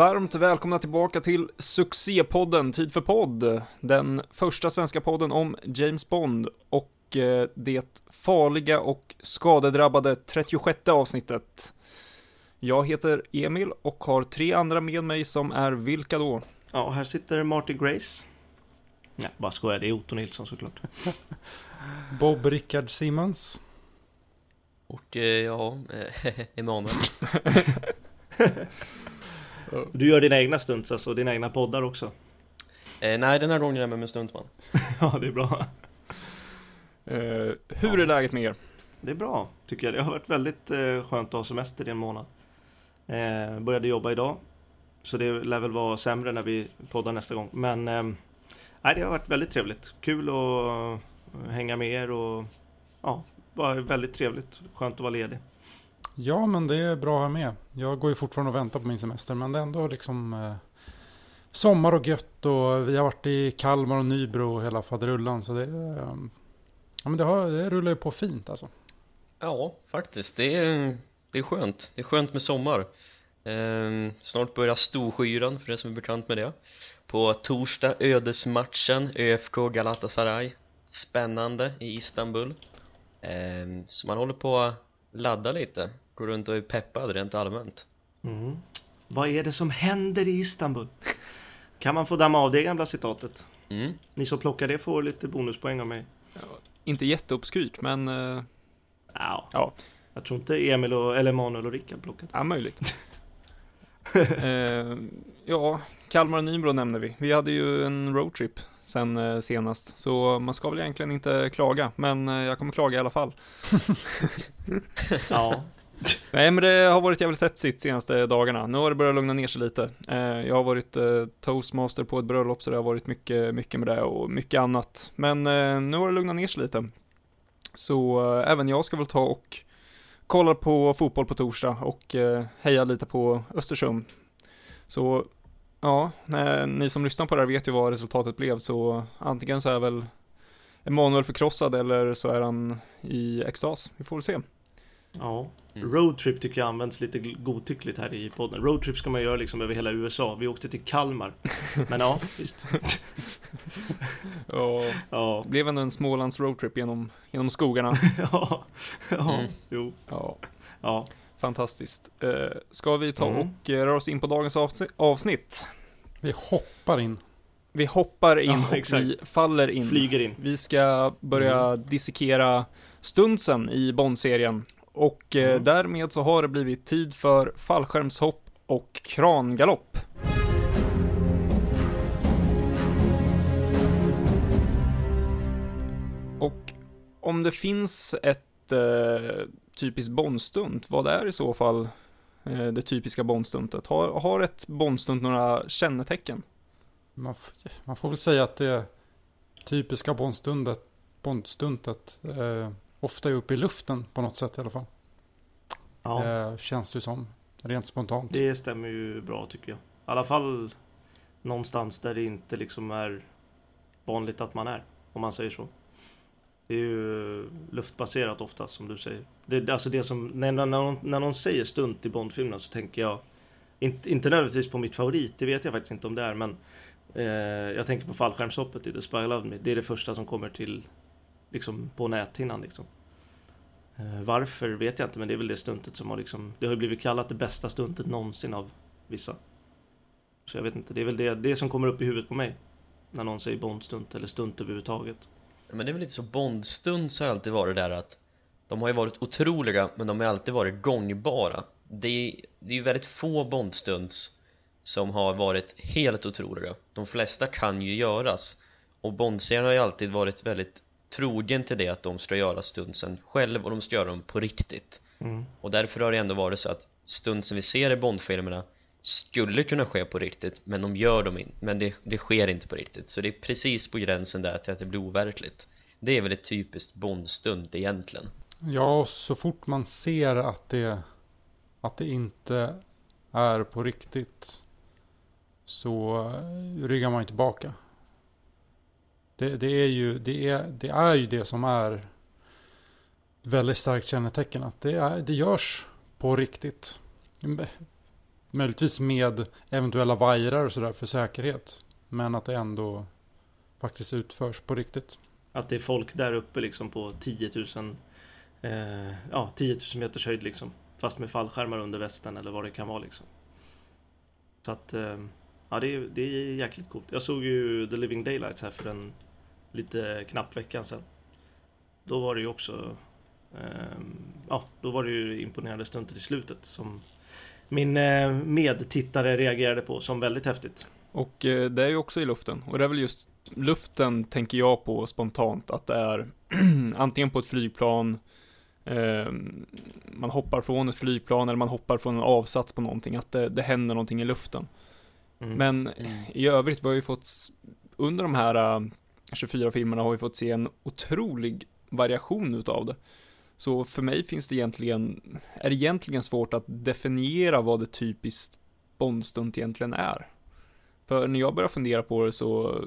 varmt välkomna tillbaka till succépodden Tid för podd. Den första svenska podden om James Bond och eh, det farliga och skadedrabbade 36 avsnittet. Jag heter Emil och har tre andra med mig som är vilka då? Ja, här sitter Martin Grace. Nej, bara skojar. Det är Otto Nilsson såklart. Bob Rickard Simmons. Och eh, ja, eh, Emanuel. Du gör dina egna stunts alltså, dina egna poddar också? Eh, nej, den här gången är jag med med Stuntman. ja, det är bra. Eh, hur är läget med er? Det är bra, tycker jag. Det har varit väldigt eh, skönt att ha semester i en månad. Eh, började jobba idag. Så det lär väl vara sämre när vi poddar nästa gång. Men eh, nej, det har varit väldigt trevligt. Kul att hänga med er och ja, bara väldigt trevligt. Skönt att vara ledig. Ja, men det är bra att ha med. Jag går ju fortfarande och väntar på min semester, men det är ändå liksom eh, sommar och gött och vi har varit i Kalmar och Nybro och hela faderullan. Så det, eh, ja, men det, har, det rullar ju på fint alltså. Ja, faktiskt. Det är, det är skönt. Det är skönt med sommar. Eh, snart börjar Storskyran, för det som är bekant med det. På torsdag ödesmatchen ÖFK Galatasaray. Spännande i Istanbul. Eh, så man håller på ladda lite. Går runt och är peppad rent allmänt. Mm. Vad är det som händer i Istanbul? Kan man få damma av det gamla citatet? Mm. Ni som plockar det får lite bonuspoäng av mig. Inte jätteuppskryt, men eh, Ja. Ja. Jag tror inte Emil och, eller Emanuel och Rickard plockade. ja, möjligt. eh, ja, Kalmar och Nybro nämnde vi. Vi hade ju en roadtrip sen eh, senast, så man ska väl egentligen inte klaga, men eh, jag kommer klaga i alla fall. Ja. Nej men det har varit jävligt hetsigt senaste dagarna. Nu har det börjat lugna ner sig lite. Eh, jag har varit toastmaster på ett bröllop så det har varit mycket, mycket med det och mycket annat. Men nu har det lugnat ner sig lite. Så även jag ska väl ta och kolla på fotboll på torsdag och heja lite på Östersund. Så ja, nej, ni som lyssnar på det här vet ju vad resultatet blev så antingen så är väl Emanuel förkrossad eller så är han i extas. Vi får väl se. ja. Mm. Roadtrip tycker jag används lite godtyckligt här i podden. Roadtrip ska man göra liksom över hela USA. Vi åkte till Kalmar. Men ja, visst. Ja. Det blev ändå en Smålands roadtrip genom, genom skogarna. Ja. Ja. Mm. Jo. Ja, Ja. Fantastiskt. Eh, ska vi ta Mm. och eh, röra oss in på dagens avsnitt? Vi hoppar in. Vi hoppar in Ja, och exakt. vi faller in. Flyger in. Vi ska börja dissekera stunsen i Bond-serien. Och eh, Mm. därmed så har det blivit tid för fallskärmshopp och krangalopp. Och om det finns ett eh, typiskt Bondstunt, vad är i så fall eh, det typiska Bondstuntet? Har, har ett Bondstunt några kännetecken? Man, man får väl säga att det typiska bondstundet, bondstuntet eh, ofta är uppe i luften på något sätt i alla fall. Ja. Eh, känns det som. Rent spontant. Det stämmer ju bra tycker jag. I alla fall någonstans där det inte liksom är vanligt att man är. Om man säger så. Det är ju luftbaserat oftast som du säger. Det är alltså det som, när, när, någon, när någon säger stunt i Bondfilmerna så tänker jag inte, inte nödvändigtvis på mitt favorit, det vet jag faktiskt inte om det är men eh, Jag tänker på fallskärmshoppet i The Spy Who Loved Me. Det är det första som kommer till liksom på näthinnan liksom. Eh, varför vet jag inte men det är väl det stuntet som har liksom Det har ju blivit kallat det bästa stuntet någonsin av vissa. Så jag vet inte, det är väl det, det som kommer upp i huvudet på mig. När någon säger Bondstunt eller stunt överhuvudtaget. Men det är väl lite så Bondstund så har alltid varit där att de har ju varit otroliga men de har alltid varit gångbara. Det är, det är ju väldigt få Bondstunds som har varit helt otroliga. De flesta kan ju göras. Och Bondserien har ju alltid varit väldigt trogen till det att de ska göra stundsen själv och de ska göra dem på riktigt. Mm. och därför har det ändå varit så att stundsen vi ser i Bondfilmerna skulle kunna ske på riktigt men de gör dem inte men det, det sker inte på riktigt så det är precis på gränsen där till att det blir overkligt det är väl ett typiskt Bondstunt egentligen Ja, och så fort man ser att det, att det inte är på riktigt så eh, ryggar man ju tillbaka. Det, det, är ju, det, är, det är ju det som är väldigt starkt kännetecken. Att det, är, det görs på riktigt. Möjligtvis med eventuella vajrar och sådär för säkerhet. Men att det ändå faktiskt utförs på riktigt. Att det är folk där uppe liksom på 10 000 eh, Ja 10 000 meters höjd liksom Fast med fallskärmar under västen eller vad det kan vara liksom Så att eh, Ja det är, det är jäkligt coolt Jag såg ju The Living Daylights här för en Lite knapp veckan sedan Då var det ju också eh, Ja då var det ju imponerande stunter i slutet som min eh, medtittare reagerade på som väldigt häftigt Och eh, det är ju också i luften. Och det är väl just luften tänker jag på spontant att det är antingen på ett flygplan, eh, man hoppar från ett flygplan eller man hoppar från en avsats på någonting, att det, det händer någonting i luften. Mm. Men i övrigt, vi har ju fått, under de här eh, 24 filmerna har vi fått se en otrolig variation utav det. Så för mig finns det egentligen, är det egentligen svårt att definiera vad det typiskt Bondstunt egentligen är. För när jag börjar fundera på det så,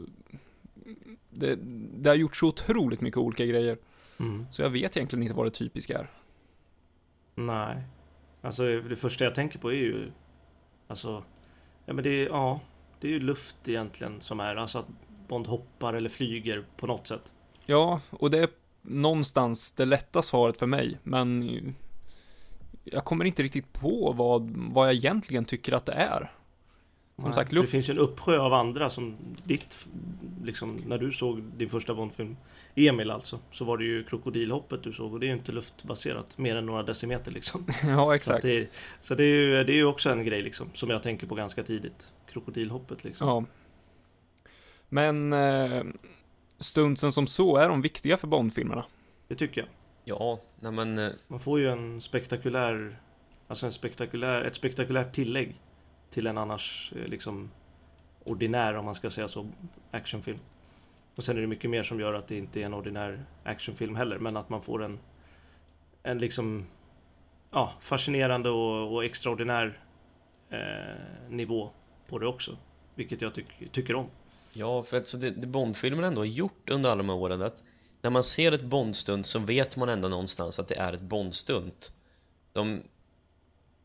det, det har gjort så otroligt mycket olika grejer. Mm. Så jag vet egentligen inte vad det typiska är. Nej. Alltså det första jag tänker på är ju Alltså Ja men det är, ja Det är ju luft egentligen som är Alltså att Bond hoppar eller flyger på något sätt Ja, och det är någonstans det lätta svaret för mig, men jag kommer inte riktigt på vad, vad jag egentligen tycker att det är. Som Nej. sagt, Det luft- finns ju en uppsjö av andra som ditt Liksom när du såg din första Bondfilm Emil alltså Så var det ju krokodilhoppet du såg och det är ju inte luftbaserat Mer än några decimeter liksom ja, Så, exakt. det, så det är ju det är ju också en grej liksom Som jag tänker på ganska tidigt Krokodilhoppet liksom Ja. Men eh, stuntsen som så, är de viktiga för Bond-filmerna? Det tycker jag. Ja, nej men eh, Man får ju en spektakulär Alltså en spektakulär, ett spektakulärt tillägg Till en annars eh, liksom Ordinär om man ska säga så Actionfilm. Och sen är det mycket mer som gör att det inte är en ordinär actionfilm heller Men att man får en En liksom Ja, fascinerande och, och extraordinär eh, Nivå på det också Vilket jag tyck, tycker om Ja, för att det, det Bondfilmen ändå har gjort under alla de här åren att när man ser ett Bondstunt så vet man ändå någonstans att det är ett Bondstunt. De,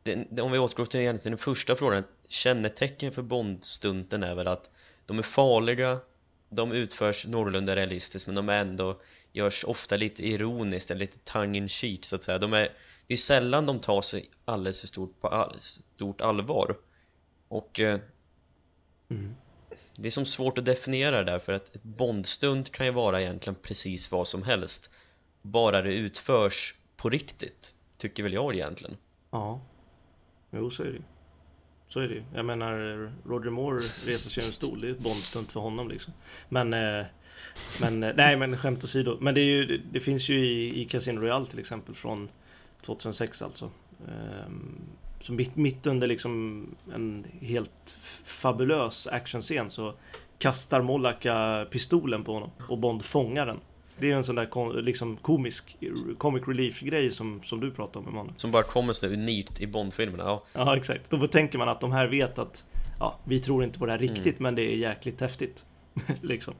det, det, om vi återgår till egentligen den första frågan, kännetecken för Bondstunten är väl att de är farliga, de utförs någorlunda realistiskt men de är ändå görs ofta lite ironiskt eller lite tongue in cheek så att säga. De är, det är sällan de tar sig alldeles för stort på all, stort allvar. Och eh, mm det är som svårt att definiera det där för att ett bondstunt kan ju vara egentligen precis vad som helst bara det utförs på riktigt tycker väl jag egentligen Ja, jo så är det ju. Så är det ju. Jag menar Roger Moore reser sig ur en stol, det är ett Bondstunt för honom liksom. Men, eh, men eh, nej men skämt åsido. Men det, är ju, det finns ju i, i Casino Royale till exempel från 2006 alltså. Ehm, så mitt, mitt under liksom en helt fabulös actionscen så kastar Mollaka pistolen på honom och Bond fångar den. Det är en sån där kom, liksom komisk comic relief grej som, som du pratade om Emanuel. som bara kommer så unikt i Bondfilmerna ja, Ja exakt, då tänker man att de här vet att ja, vi tror inte på det här riktigt Mm. men det är jäkligt häftigt. liksom.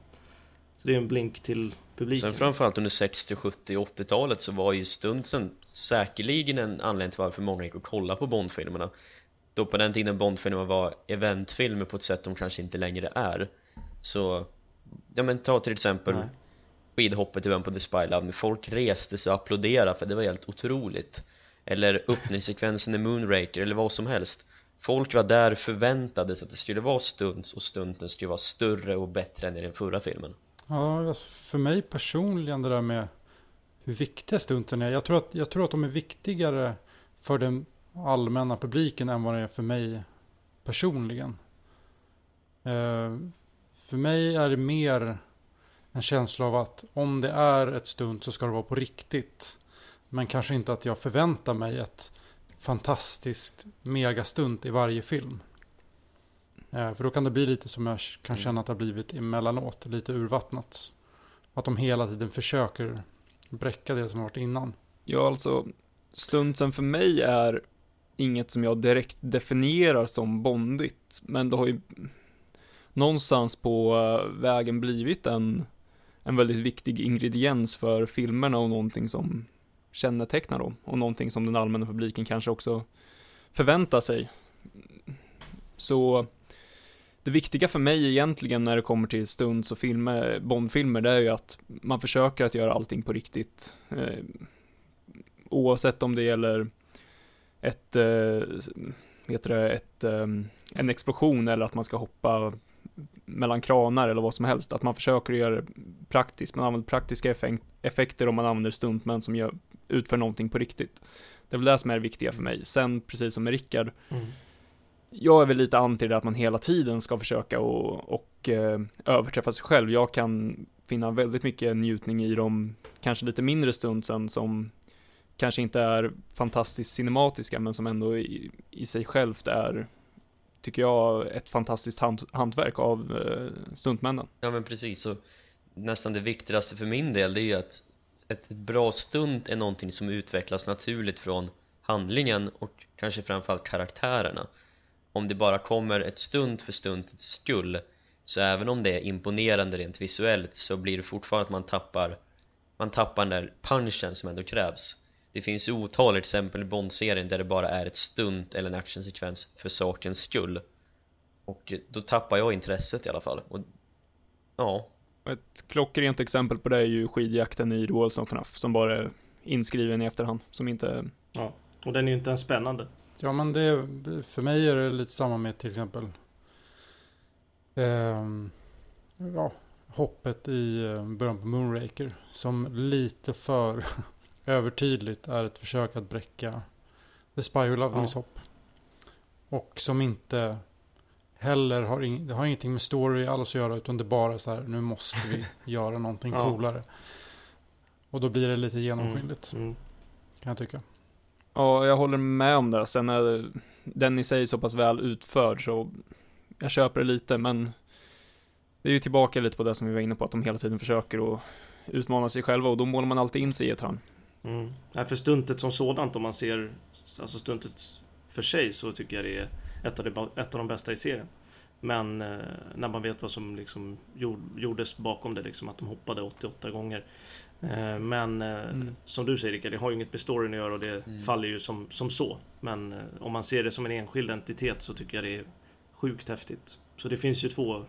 Så det är en blink till publiken. sen framförallt under 60, 70, 80-talet så var ju stuntsen säkerligen en anledning till varför många gick och kollade på Bondfilmerna. Då på den tiden Bondfilmer var eventfilmer på ett sätt de kanske inte längre är. Så ja men ta till exempel Nej. skidhoppet i början på The Spy Love när folk reste sig och applåderade för det var helt otroligt. Eller öppningssekvensen i Moonraker eller vad som helst. Folk var där förväntade sig att det skulle vara stunts och stunten skulle vara större och bättre än i den förra filmen Ja, alltså för mig personligen det där med hur viktiga stunten är. Jag tror, att, jag tror att de är viktigare för den allmänna publiken än vad det är för mig personligen. Eh, för mig är det mer en känsla av att om det är ett stunt så ska det vara på riktigt. Men kanske inte att jag förväntar mig ett fantastiskt megastunt i varje film. Eh, För då kan det bli lite som jag kan Mm. känna att det har blivit emellanåt, lite urvattnat. Att de hela tiden försöker bräcka det som har varit innan. Ja, alltså, stuntsen för mig är inget som jag direkt definierar som bondigt, men det har ju någonstans på eh, vägen blivit en, en väldigt viktig ingrediens för filmerna och någonting som kännetecknar dem och någonting som den allmänna publiken kanske också förväntar sig så det viktiga för mig egentligen när det kommer till stunds och filmer, Bondfilmer, det är ju att man försöker att göra allting på riktigt. Eh, oavsett om det gäller ett, eh, heter det, ett, eh, en explosion eller att man ska hoppa mellan kranar eller vad som helst, att man försöker göra det praktiskt, man använder praktiska effekter om man använder stuntmän som gör, utför någonting på riktigt. Det är väl det som är det viktiga för mig. Sen, precis som med Rickard, mm jag är väl lite anti det att man hela tiden ska försöka och, och eh, överträffa sig själv. Jag kan finna väldigt mycket njutning i de kanske lite mindre stuntsen som kanske inte är fantastiskt cinematiska, men som ändå i, i sig självt är tycker jag, ett fantastiskt hant, hantverk av eh, stuntmännen. Ja men precis, och nästan det viktigaste för min del det är ju att ett bra stunt är någonting som utvecklas naturligt från handlingen och kanske framförallt karaktärerna om det bara kommer ett stunt för stuntets skull så även om det är imponerande rent visuellt så blir det fortfarande att man tappar man tappar den där punchen som ändå krävs. Det finns otaliga exempel i Bond-serien där det bara är ett stunt eller en actionsekvens för sakens skull. Och då tappar jag intresset i alla fall. Och ja. Ett klockrent exempel på det är ju skidjakten i Not Enough som bara är inskriven i efterhand som inte Ja, och den är ju inte ens spännande Ja men det för mig är det lite samma med till exempel eh, Ja hoppet i eh, början på Moonraker som lite för övertydligt är ett försök att bräcka The Spy Who Loved ja. Miss Hopp. Och som inte heller har, ing, det har ingenting med story alls att göra utan det är bara så här nu måste vi göra någonting ja. coolare. Och då blir det lite genomskinligt. Mm. Mm. Kan jag tycka. Ja, jag håller med om det. Sen är den i sig så pass väl utförd så jag köper det lite men det är ju tillbaka lite på det som vi var inne på att de hela tiden försöker att utmana sig själva och då målar man alltid in sig i ett hörn. Mm. För stuntet som sådant om man ser alltså stuntet för sig så tycker jag det är ett av, de, ett av de bästa i serien. Men eh, när man vet vad som liksom gjordes bakom det, liksom, att de hoppade 88 gånger. Eh, men eh, mm. som du säger Rickard, det har ju inget med storyn att göra och det mm. faller ju som, som så. Men eh, om man ser det som en enskild entitet så tycker jag det är sjukt häftigt. Så det finns ju två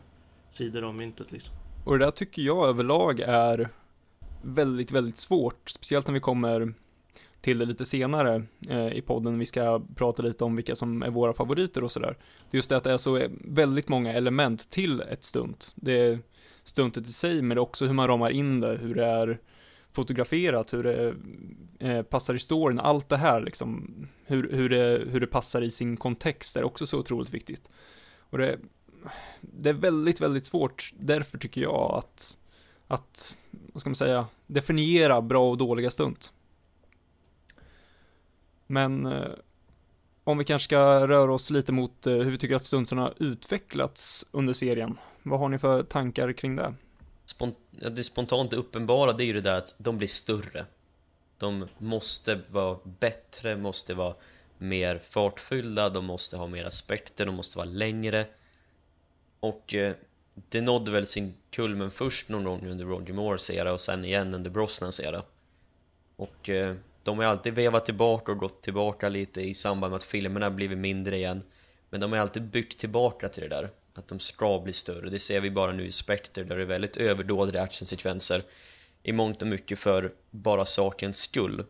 sidor av myntet liksom. Och det där tycker jag överlag är väldigt, väldigt svårt, speciellt när vi kommer till det lite senare eh, i podden. Vi ska prata lite om vilka som är våra favoriter och sådär. Just det att det är så väldigt många element till ett stunt. Det är stuntet i sig, men det är också hur man ramar in det, hur det är fotograferat, hur det eh, passar i storyn, allt det här liksom, hur, hur, det, hur det passar i sin kontext är också så otroligt viktigt. Och det, det är väldigt, väldigt svårt, därför tycker jag att, att, vad ska man säga, definiera bra och dåliga stunt. Men eh, om vi kanske ska röra oss lite mot eh, hur vi tycker att stunterna har utvecklats under serien. Vad har ni för tankar kring det? Spont det spontant uppenbara det är ju det där att de blir större. De måste vara bättre, måste vara mer fartfyllda, de måste ha mer aspekter, de måste vara längre. Och eh, det nådde väl sin kulmen först någon gång under Roger Moores era och sen igen under Brosnans era. Och eh, de har ju alltid vevat tillbaka och gått tillbaka lite i samband med att filmerna blivit mindre igen men de har alltid byggt tillbaka till det där att de ska bli större, det ser vi bara nu i Spectre där det är väldigt överdådiga actionsekvenser. I mångt och mycket för bara sakens skull.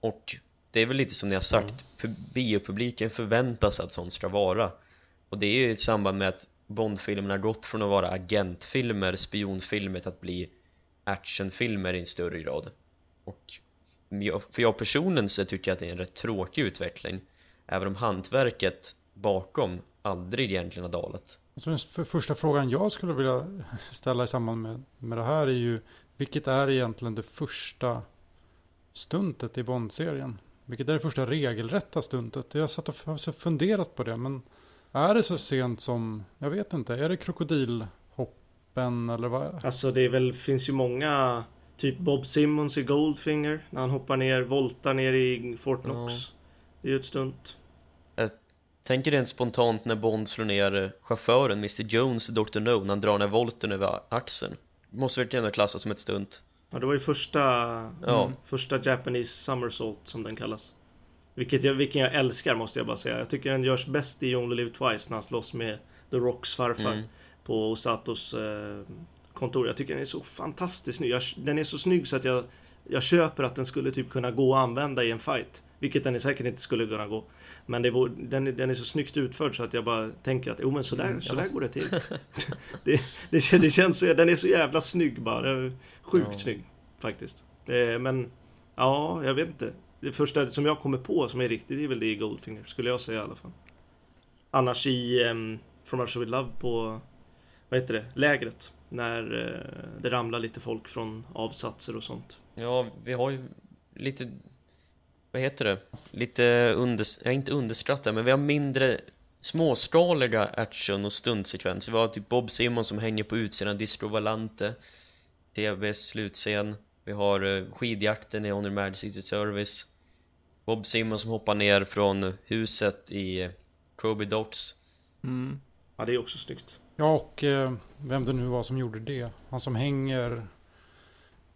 Och det är väl lite som ni har sagt, mm. biopubliken förväntar sig att sånt ska vara. Och det är ju i samband med att Bondfilmerna gått från att vara agentfilmer, spionfilmer till att bli actionfilmer i en större grad. Och för jag personligen så tycker jag att det är en rätt tråkig utveckling. Även om hantverket bakom aldrig egentligen har dalat så den första frågan jag skulle vilja ställa i samband med, med det här är ju vilket är egentligen det första stuntet i Bond-serien? Vilket är det första regelrätta stuntet? Jag har satt och funderat på det men är det så sent som, jag vet inte, är det krokodilhoppen eller vad? Alltså det är väl, finns ju många Typ Bob Simmons i Goldfinger när han hoppar ner, voltar ner i Fort Knox. Mm. Det är ju ett stunt. Tänker rent spontant när Bond slår ner chauffören, Mr Jones, Dr No, när han drar ner volten över axeln. Måste ändå klassas som ett stunt. Ja, det var ju första, ja. mm, första Japanese Somersault som den kallas. Vilket jag, vilken jag älskar måste jag bara säga. Jag tycker den görs bäst i Only Live Twice när han slåss med The Rocks farfar Mm. på Osatos eh, kontor. Jag tycker den är så fantastiskt snygg. Jag, den är så snygg så att jag, jag köper att den skulle typ kunna gå att använda i en fight. Vilket den säkert inte skulle kunna gå. Men det vore, den, den är så snyggt utförd så att jag bara tänker att jo men sådär, Mm, så ja. där går det till. det, det, det känns så, den är så jävla snygg bara. Sjukt Ja. snygg faktiskt. Eh, men ja, jag vet inte. Det första som jag kommer på som är riktigt det är väl det i Goldfinger, skulle jag säga i alla fall. Annars i um, From Russia With Love på, vad heter det, lägret. När eh, det ramlar lite folk från avsatser och sånt. Ja, vi har ju lite, vad heter det? Lite under, ja, inte underskattat, men vi har mindre småskaliga action och stundsekvenser. Vi har typ Bob Simmons som hänger på utsidan, Distro Valante, TVs slutscen. Vi har eh, skidjakten i Honor Majesty Service. Bob Simmons som hoppar ner från huset i eh, Croby Docks. Mm. Ja, det är också snyggt. Ja, och eh, vem det nu var som gjorde det. Han som hänger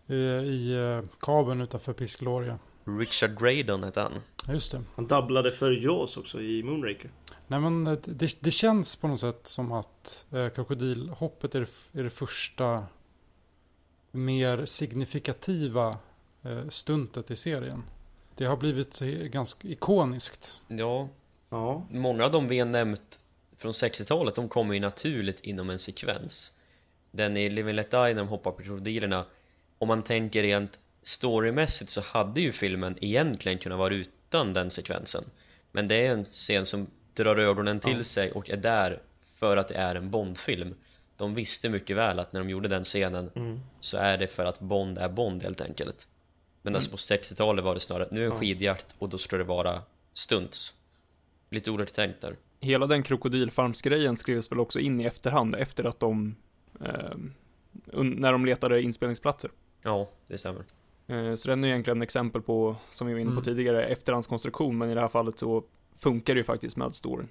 eh, i eh, kabeln utanför Piscloria. Richard Graydon hette han. Just det. Han dubblade för Jaws också i Moonraker. Nej, men eh, det, det känns på något sätt som att eh, krokodilhoppet är det, är det första mer signifikativa eh, stuntet i serien. Det har blivit ganska ikoniskt. Ja, Ja, många av de vi har nämnt från 60-talet, de kommer ju naturligt inom en sekvens. Den i Live and Let Die när de hoppar på krokodilerna, om man tänker rent storymässigt så hade ju filmen egentligen kunnat vara utan den sekvensen. Men det är en scen som drar ögonen till Ja. sig och är där för att det är en Bond-film. De visste mycket väl att när de gjorde den scenen mm. så är det för att Bond är Bond helt enkelt. Men Mm. på 60-talet var det snarare att nu är en Ja. skidjakt och då ska det vara stunts. Lite orätt tänkt där. Hela den krokodilfarmsgrejen skrevs väl också in i efterhand efter att de, eh, när de letade inspelningsplatser. Ja, det stämmer. Eh, så den är egentligen ett exempel på, som vi var inne på Mm. tidigare, efterhandskonstruktion, men i det här fallet så funkar det ju faktiskt med storyn.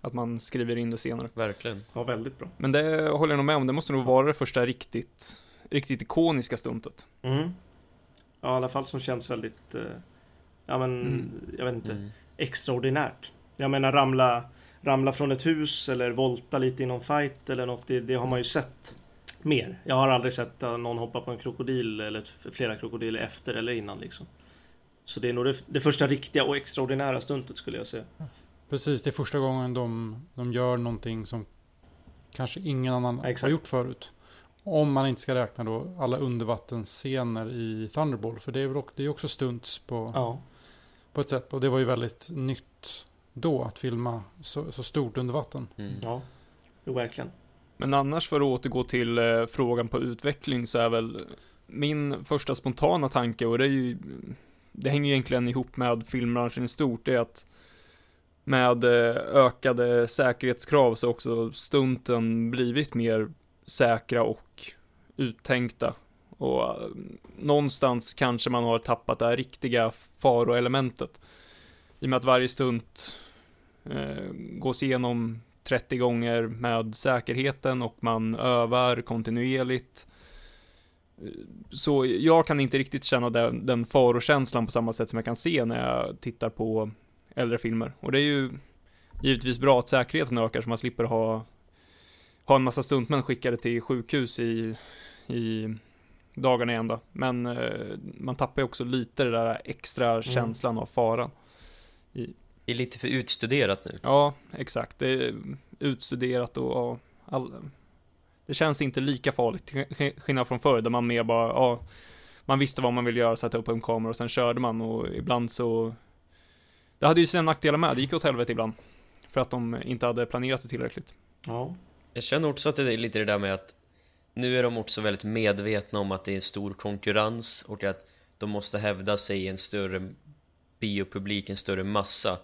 Att man skriver in det senare. Verkligen. ja väldigt bra. Men det håller jag nog med om, det måste nog vara det första riktigt, riktigt ikoniska stuntet. Mm. Ja, i alla fall som känns väldigt, eh, ja men, Mm. jag vet inte, Mm. extraordinärt. Jag menar ramla, ramla från ett hus eller volta lite i någon fight eller något, det, det har man ju sett mer. Jag har aldrig sett att någon hoppa på en krokodil eller flera krokodiler efter eller innan liksom. Så det är nog det, det första riktiga och extraordinära stuntet skulle jag säga. Precis, det är första gången de, de gör någonting som kanske ingen annan exakt. har gjort förut. Om man inte ska räkna då alla undervattensscener i Thunderball. För det är, väl också, också stunts på, Ja, på ett sätt. Och det var ju väldigt nytt då att filma så, så stort under vatten. Mm. ja, jo verkligen. Men annars för att återgå till eh, frågan på utveckling så är väl min första spontana tanke, och det är ju, det hänger ju egentligen ihop med filmbranschen i stort, det är att med eh, ökade säkerhetskrav så har också stunten blivit mer säkra och uttänkta. Och eh, någonstans kanske man har tappat det här riktiga faroelementet. I och med att varje stunt eh, gås igenom 30 gånger med säkerheten och man övar kontinuerligt. Så jag kan inte riktigt känna den, den farokänslan på samma sätt som jag kan se när jag tittar på äldre filmer. Och det är ju givetvis bra att säkerheten ökar så man slipper ha, ha en massa stuntmän skickade till sjukhus i, i dagarna i ända. Men eh, man tappar ju också lite det där extra känslan av faran. Det är lite för utstuderat nu. Ja, exakt. Det är utstuderat och ja, all, det känns inte lika farligt till sk- skillnad från förr där man mer bara, ja, man visste vad man ville göra, sätta upp en kamera och sen körde man och ibland så det hade ju sina nackdelar med, det gick åt helvete ibland. För att de inte hade planerat det tillräckligt. Ja, Jag känner också att det är lite det där med att nu är de också väldigt medvetna om att det är en stor konkurrens och att de måste hävda sig i en större biopublik, en större massa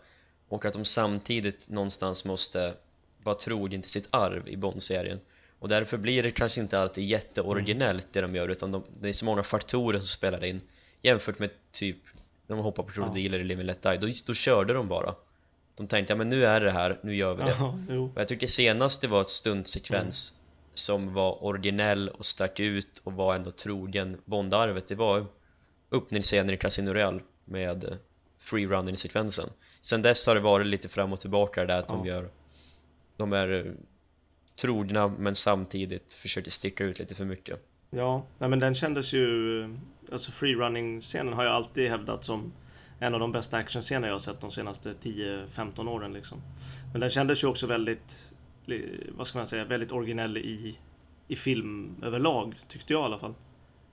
och att de samtidigt någonstans måste vara trogen till sitt arv i Bond-serien. Och därför blir det kanske inte alltid jätteoriginellt det de gör utan de, det är så många faktorer som spelar in. Jämfört med typ när de hoppar på krokodiler i Live and Let Die, då, då körde de bara. De tänkte ja men nu är det här, nu gör vi det. Ja och jag tycker senast det var ett stundsekvens som var originell och stack ut och var ändå trogen Bondarvet Det var öppningsscenen i Casino Real med eh, freerunning sekvensen Sen dess har det varit lite fram och tillbaka där att de Ja. gör De är eh, trogna men samtidigt försöker sticka ut lite för mycket Ja, nej men den kändes ju... Alltså freerunning-scenen har jag alltid hävdat som en av de bästa actionscener jag har sett de senaste 10-15 åren liksom. Men den kändes ju också väldigt, vad ska man säga, väldigt originell i, i film överlag, tyckte jag i alla fall.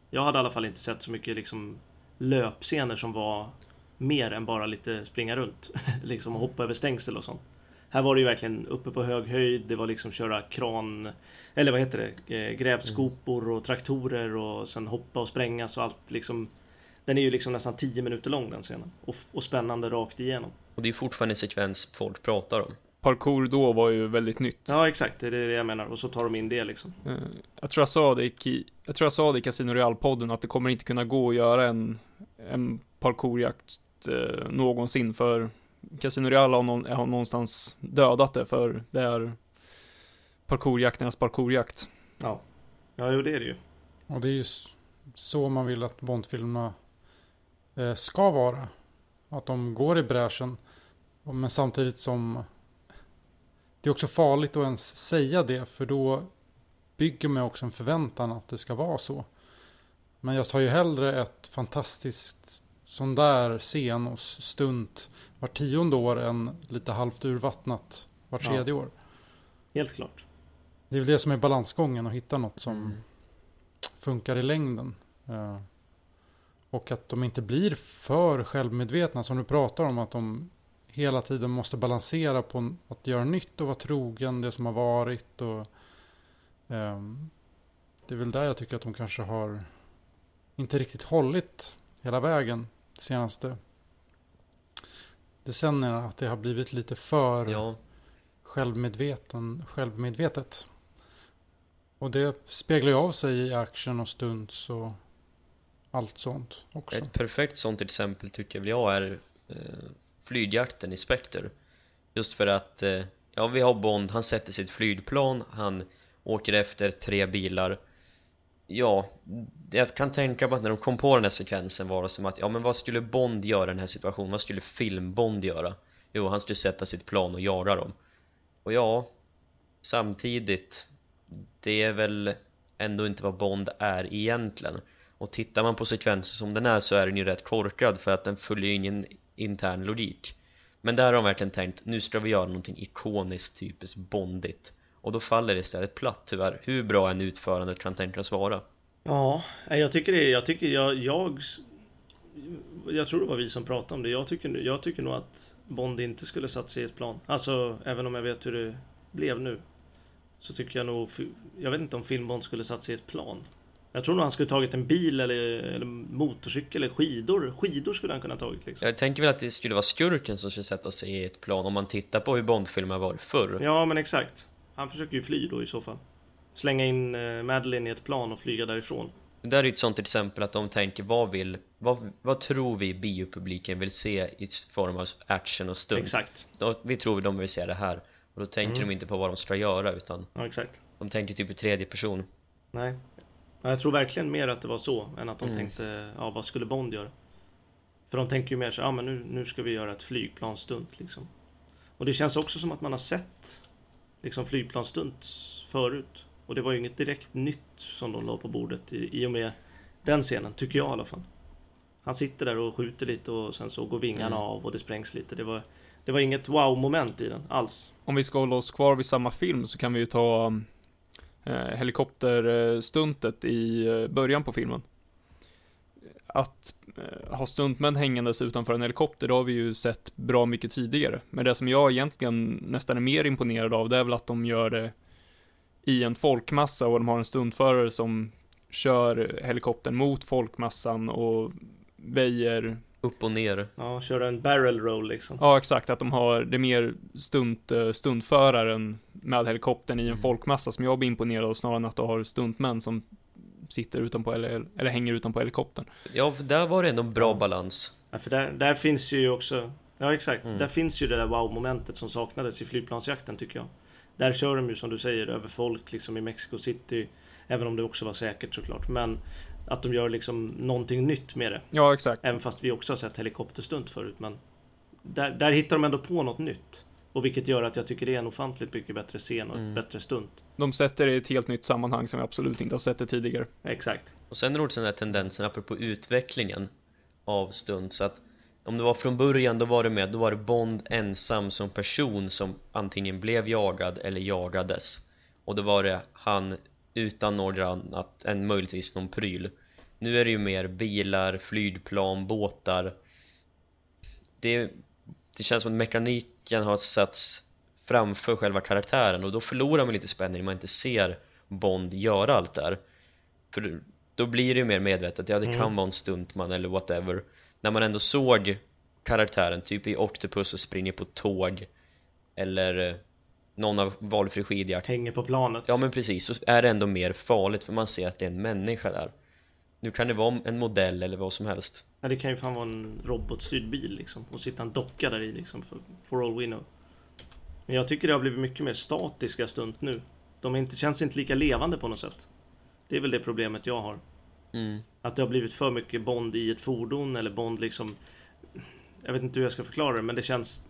Jag hade i alla fall inte sett så mycket liksom löpscener som var mer än bara lite springa runt. liksom hoppa över stängsel och sånt. Här var det ju verkligen uppe på hög höjd, det var liksom köra kran, eller vad heter det, Eh, grävskopor och traktorer och sen hoppa och sprängas och allt liksom. Den är ju liksom nästan 10 minuter lång den scenen. Och, och spännande rakt igenom. Och det är fortfarande en sekvens folk pratar om Parkour då var ju väldigt nytt. Ja exakt, det är det jag menar. Och så tar de in det liksom. Eh, Jag tror jag sa det i, jag tror jag sa det i Casino Real-podden att det kommer inte kunna gå att göra en, en parkourjakt eh, någonsin för Casino Real har, någon, har någonstans dödat det för det är parkourjakternas parkourjakt. Ja, ja jo, det är det ju. Och det är ju så man vill att Bondfilmerna eh, ska vara. Att de går i bräschen. Men samtidigt som det är också farligt att ens säga det. För då bygger man också en förväntan att det ska vara så. Men jag tar ju hellre ett fantastiskt sån där scen och stunt var tionde år än lite halvt urvattnat var Ja. tredje år. Helt klart. Det är väl det som är balansgången att hitta något som Mm. funkar i längden. Eh, och att de inte blir för självmedvetna som du pratar om. Att de hela tiden måste balansera på att göra nytt och vara trogen det som har varit. Och, ehm, det är väl där jag tycker att de kanske har inte riktigt hållit hela vägen senaste decennierna. Att det har blivit lite för Ja, självmedveten, självmedvetet. Och det speglar ju av sig i action och stunts och allt sånt också. ett perfekt sånt exempel tycker väl jag är eh, flygjakten i Spectre Just för att, eh, ja vi har Bond, han sätter sitt flygplan, han åker efter tre bilar Ja, jag kan tänka mig att när de kom på den här sekvensen var det som att, ja men vad skulle Bond göra i den här situationen? Vad skulle film-Bond göra? Jo, han skulle sätta sitt plan och jaga dem Och ja, samtidigt Det är väl ändå inte vad Bond är egentligen Och tittar man på sekvensen som den är så är den ju rätt korkad för att den följer ju ingen intern logik Men där har de verkligen tänkt, nu ska vi göra någonting ikoniskt typiskt bondigt och då faller det istället platt tyvärr, hur bra en utförandet kan tänkas vara Ja, jag tycker det. Jag tycker jag, jag... Jag tror det var vi som pratade om det. Jag tycker, jag tycker nog att Bond inte skulle satt sig i ett plan. Alltså, även om jag vet hur det blev nu. Så tycker jag nog... Jag vet inte om film-Bond skulle satt sig i ett plan. Jag tror nog han skulle tagit en bil eller, eller motorcykel eller skidor. Skidor skulle han kunna tagit liksom. Jag tänker väl att det skulle vara skurken som skulle sätta sig i ett plan om man tittar på hur Bondfilmer var förr Ja, men exakt. Han försöker ju fly då i så fall. Slänga in eh, Madeline i ett plan och flyga därifrån. Det där är ju ett sånt exempel att de tänker vad vill, vad, vad tror vi biopubliken vill se i form av action och stunt? Exakt. Då, vi tror de vill se det här och då tänker Mm. de inte på vad de ska göra utan Ja, exakt. de tänker typ i tredje person Nej. Ja, Jag tror verkligen mer att det var så än att de Mm. tänkte, ja vad skulle Bond göra? För de tänker ju mer så, ja men nu, nu ska vi göra ett flygplansstunt liksom. Och det känns också som att man har sett liksom flygplansstunt förut. Och det var ju inget direkt nytt som de la på bordet i, i och med den scenen, tycker jag i alla fall. Han sitter där och skjuter lite och sen så går vingarna Mm. av och det sprängs lite. Det var, det var inget wow-moment i den alls. Om vi ska hålla oss kvar vid samma film så kan vi ju ta eh, helikopterstuntet i eh, början på filmen. Att ha stuntmän hängandes utanför en helikopter, det har vi ju sett bra mycket tidigare. Men det som jag egentligen nästan är mer imponerad av, det är väl att de gör det i en folkmassa och de har en stuntförare som kör helikoptern mot folkmassan och väjer upp och ner Ja, köra en barrel roll liksom. Ja, exakt. Att de har, det är mer stunt, eh, stuntföraren med helikoptern i en Mm. folkmassa som jag blir imponerad av snarare än att du har stuntmän som sitter utanpå eller, eller hänger utanpå helikoptern. Ja, för där var det ändå en bra Ja. balans Ja, för där, där finns ju också Ja exakt, Mm. där finns ju det där wow-momentet som saknades i flygplansjakten tycker jag Där kör de ju som du säger över folk liksom i Mexico City. Även om det också var säkert såklart. Men att de gör liksom någonting nytt med det. Ja, exakt. Även fast vi också har sett helikopterstunt förut. Men där, där hittar de ändå på något nytt. Och vilket gör att jag tycker det är en ofantligt mycket bättre scen och Mm. ett bättre stunt. De sätter det i ett helt nytt sammanhang som vi absolut inte har sett det tidigare. Exakt. Och sen är det också den här tendensen apropå utvecklingen av stunts att om det var från början då var det med, då var det Bond ensam som person som antingen blev jagad eller jagades och då var det han utan några annat än möjligtvis någon pryl nu är det ju mer bilar, flygplan, båtar det, det känns som att mekaniken har satts framför själva karaktären och då förlorar man lite spänning när man inte ser Bond göra allt där. För då blir det ju mer medvetet, ja det Mm. kan vara en stuntman eller whatever. När man ändå såg karaktären, typ i Octopus och springer på tåg Eller eh, någon av valfri skidjakt. Hänger på planet. Ja men precis, så är det ändå mer farligt för man ser att det är en människa där Nu kan det vara en modell eller vad som helst Ja, det kan ju fan vara en robotstyrd bil liksom. Och sitta en docka där i liksom. For, for all we know. Men jag tycker det har blivit mycket mer statiska stunt nu. De inte, känns inte lika levande på något sätt. Det är väl det problemet jag har. mm. Att det har blivit för mycket Bond i ett fordon eller Bond liksom Jag vet inte hur jag ska förklara det men det känns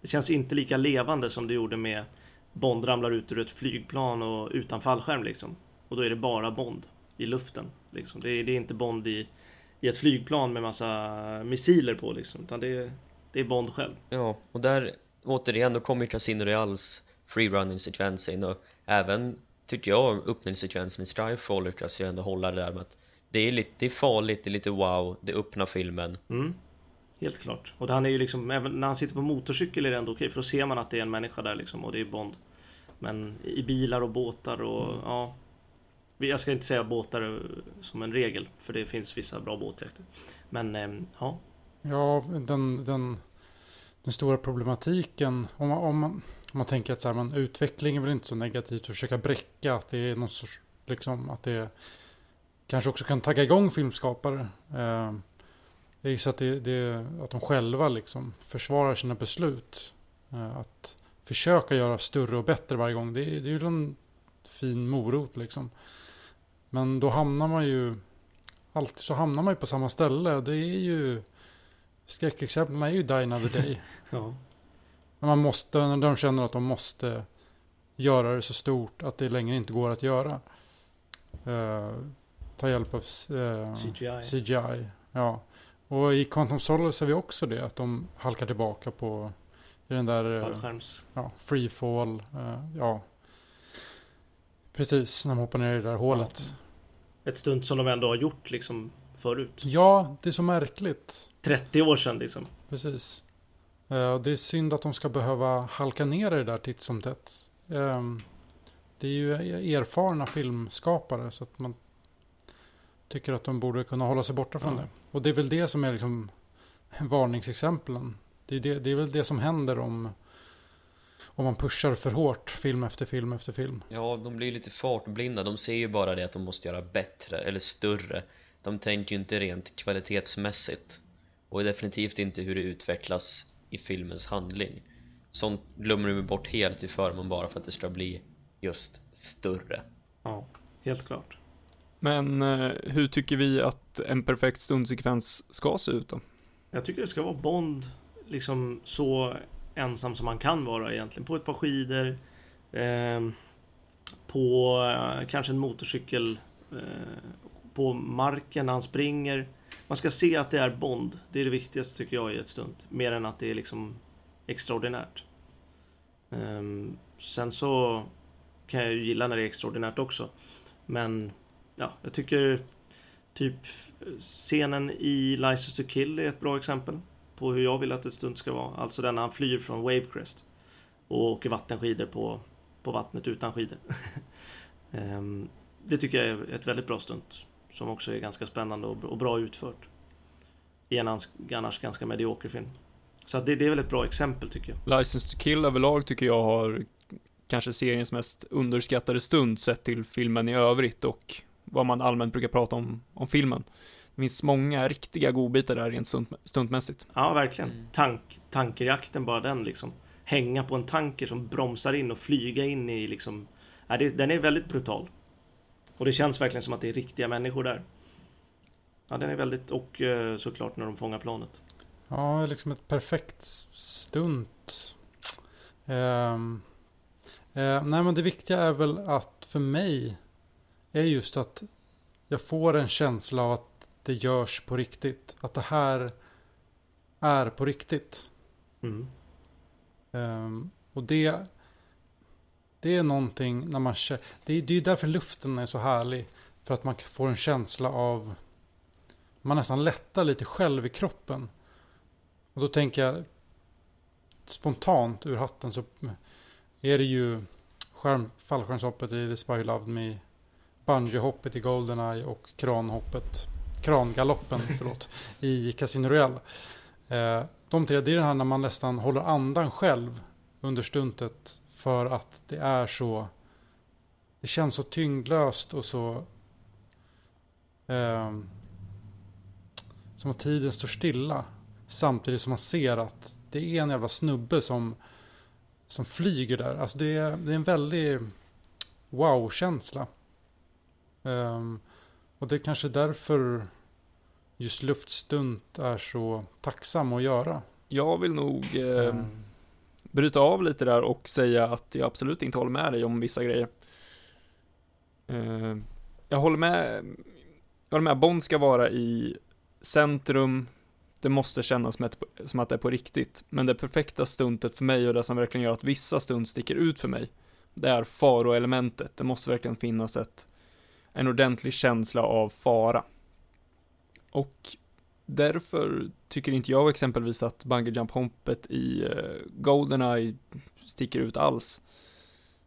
Det känns inte lika levande som det gjorde med Bond ramlar ut ur ett flygplan och utan fallskärm liksom Och då är det bara Bond i luften liksom. det, är, det är inte Bond i, i ett flygplan med massa missiler på liksom. Utan det är, det är Bond själv. Ja, och där återigen, då kommer Casino Reals freerunning sekvens in och även tycker jag öppningssekvensen i Strifefall lyckas ju ändå hålla det där med att det är lite det är farligt, det är lite wow, det öppnar filmen. Mm. Helt klart. Och han är ju liksom, även när han sitter på motorcykel är det ändå okej för då ser man att det är en människa där liksom och det är Bond. Men i bilar och båtar och ja jag ska inte säga båtar eh, som en regel för det finns vissa bra båtjakter Men eh, ja Ja, den, den, den stora problematiken, om man, om man, om man tänker att så här, men utveckling är väl inte så negativt, att försöka bräcka, att det är någon sorts, liksom, att det kanske också kan tagga igång filmskapare. Eh, jag gissar att, det, det, att de själva liksom försvarar sina beslut. Eh, att försöka göra större och bättre varje gång, det, det är ju en fin morot liksom. Men då hamnar man ju, alltid så hamnar man ju på samma ställe. och Det är ju Skräckexemplen är ju Die Another Day. Ja När man måste, när de känner att de måste göra det så stort att det längre inte går att göra. Eh, ta hjälp av eh, CGI CGI. Ja. Och i Quantum Solace ser vi också det, att de halkar tillbaka på i den där eh, Fallskärms ja, free fall. Eh, ja. Precis, när de hoppar ner i det där hålet. Ett stunt som de ändå har gjort liksom förut Ja, det är så märkligt. 30 år sedan liksom Precis. Eh, det är synd att de ska behöva halka ner i det där titt som tätt. Ehm, det är ju erfarna filmskapare så att man tycker att de borde kunna hålla sig borta från Ja. det. Och det är väl det som är liksom varningsexemplen. Det är, det, det är väl det som händer om, om man pushar för hårt film efter film efter film. Ja, de blir ju lite fartblinda, de ser ju bara det att de måste göra bättre eller större. De tänker ju inte rent kvalitetsmässigt. Och definitivt inte hur det utvecklas i filmens handling. Sånt glömmer de bort helt i förmån bara för att det ska bli just större. Ja, helt klart. Men eh, hur tycker vi att en perfekt stundsekvens ska se ut då? Jag tycker det ska vara Bond liksom så ensam som man kan vara egentligen. På ett par skidor. Ehm, på eh, kanske en motorcykel. Eh, på marken när han springer. Man ska se att det är Bond. Det är det viktigaste tycker jag i ett stunt. Mer än att det är liksom extraordinärt. Ehm, sen så kan jag ju gilla när det är extraordinärt också. Men ja, jag tycker typ scenen i License to Kill är ett bra exempel på hur jag vill att ett stunt ska vara. Alltså den när han flyr från Wavecrest och åker vattenskidor på, på vattnet utan skidor. Ehm, det tycker jag är ett väldigt bra stunt som också är ganska spännande och, bra utfört. I en annars ganska medioker film. Så det, det är väl ett bra exempel tycker jag. License to Kill överlag tycker jag har kanske seriens mest underskattade stund sett till filmen i övrigt och vad man allmänt brukar prata om, om filmen. Det finns många riktiga godbitar där rent stunt, stuntmässigt. Ja, verkligen. Mm. Tank, tankerjakten, bara den liksom. hänga på en tanker som bromsar in och flyga in i liksom... Ja, det, den är väldigt brutal. Och det känns verkligen som att det är riktiga människor där. Ja, den är väldigt... Och eh, såklart när de fångar planet. Ja, liksom ett perfekt stunt. Um, uh, nej, men det viktiga är väl att för mig är just att jag får en känsla av att det görs på riktigt. Att det här är på riktigt. Mm. Um, och det, det är någonting när man känner, det är, är därför luften är så härlig. För att man får en känsla av, man nästan lättar lite själv i kroppen. Och då tänker jag spontant ur hatten så är det ju skärm, fallskärmshoppet i The Spy Who Loved Me, bungyhoppet i Goldeneye och kranhoppet, krangaloppen förlåt, i Casino Royale. Eh, de tre, det är det här när man nästan håller andan själv under stuntet för att det är så, det känns så tyngdlöst och så eh, som att tiden står stilla. Samtidigt som man ser att det är en jävla snubbe som, som flyger där. Alltså det är, det är en väldig wow-känsla. Um, och det är kanske därför just luftstunt är så tacksam att göra. Jag vill nog eh, mm. bryta av lite där och säga att jag absolut inte håller med dig om vissa grejer. Eh, jag håller med, jag håller med, Bond ska vara i centrum, det måste kännas som, ett, som att det är på riktigt. Men det perfekta stuntet för mig och det som verkligen gör att vissa stunt sticker ut för mig, det är faroelementet. Det måste verkligen finnas ett, en ordentlig känsla av fara. Och därför tycker inte jag exempelvis att bungee jump hoppet i eh, Goldeneye sticker ut alls.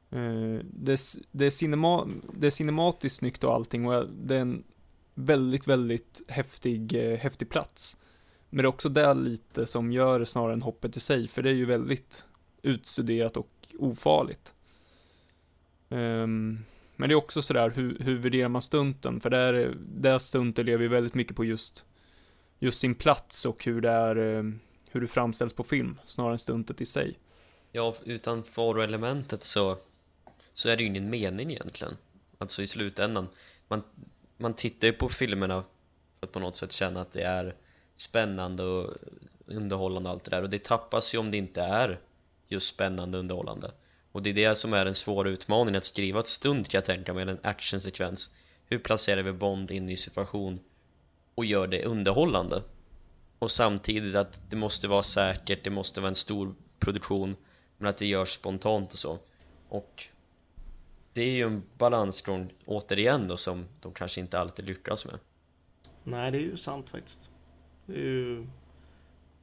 Eh, det det, det, är cinema, det är cinematiskt snyggt och allting och det är en väldigt, väldigt häftig, eh, häftig plats. Men det är också det lite som gör det snarare än hoppet i sig, för det är ju väldigt utstuderat och ofarligt. Um, men det är också sådär, hur, hur värderar man stunten? För där, där stunten lever ju väldigt mycket på just, just sin plats och hur det är, eh, hur det framställs på film, snarare än stuntet i sig. Ja, utan faroelementet så, så är det ju ingen mening egentligen. Alltså i slutändan, man, man tittar ju på filmerna för att på något sätt känna att det är spännande och underhållande och allt det där och det tappas ju om det inte är just spännande och underhållande och det är det som är den svåra utmaningen att skriva ett stund kan jag tänka mig, en actionsekvens. Hur placerar vi Bond in i situation och gör det underhållande? Och samtidigt att det måste vara säkert, det måste vara en stor produktion men att det görs spontant och så. Och det är ju en balansgång återigen då som de kanske inte alltid lyckas med. Nej det är ju sant faktiskt. Det är ju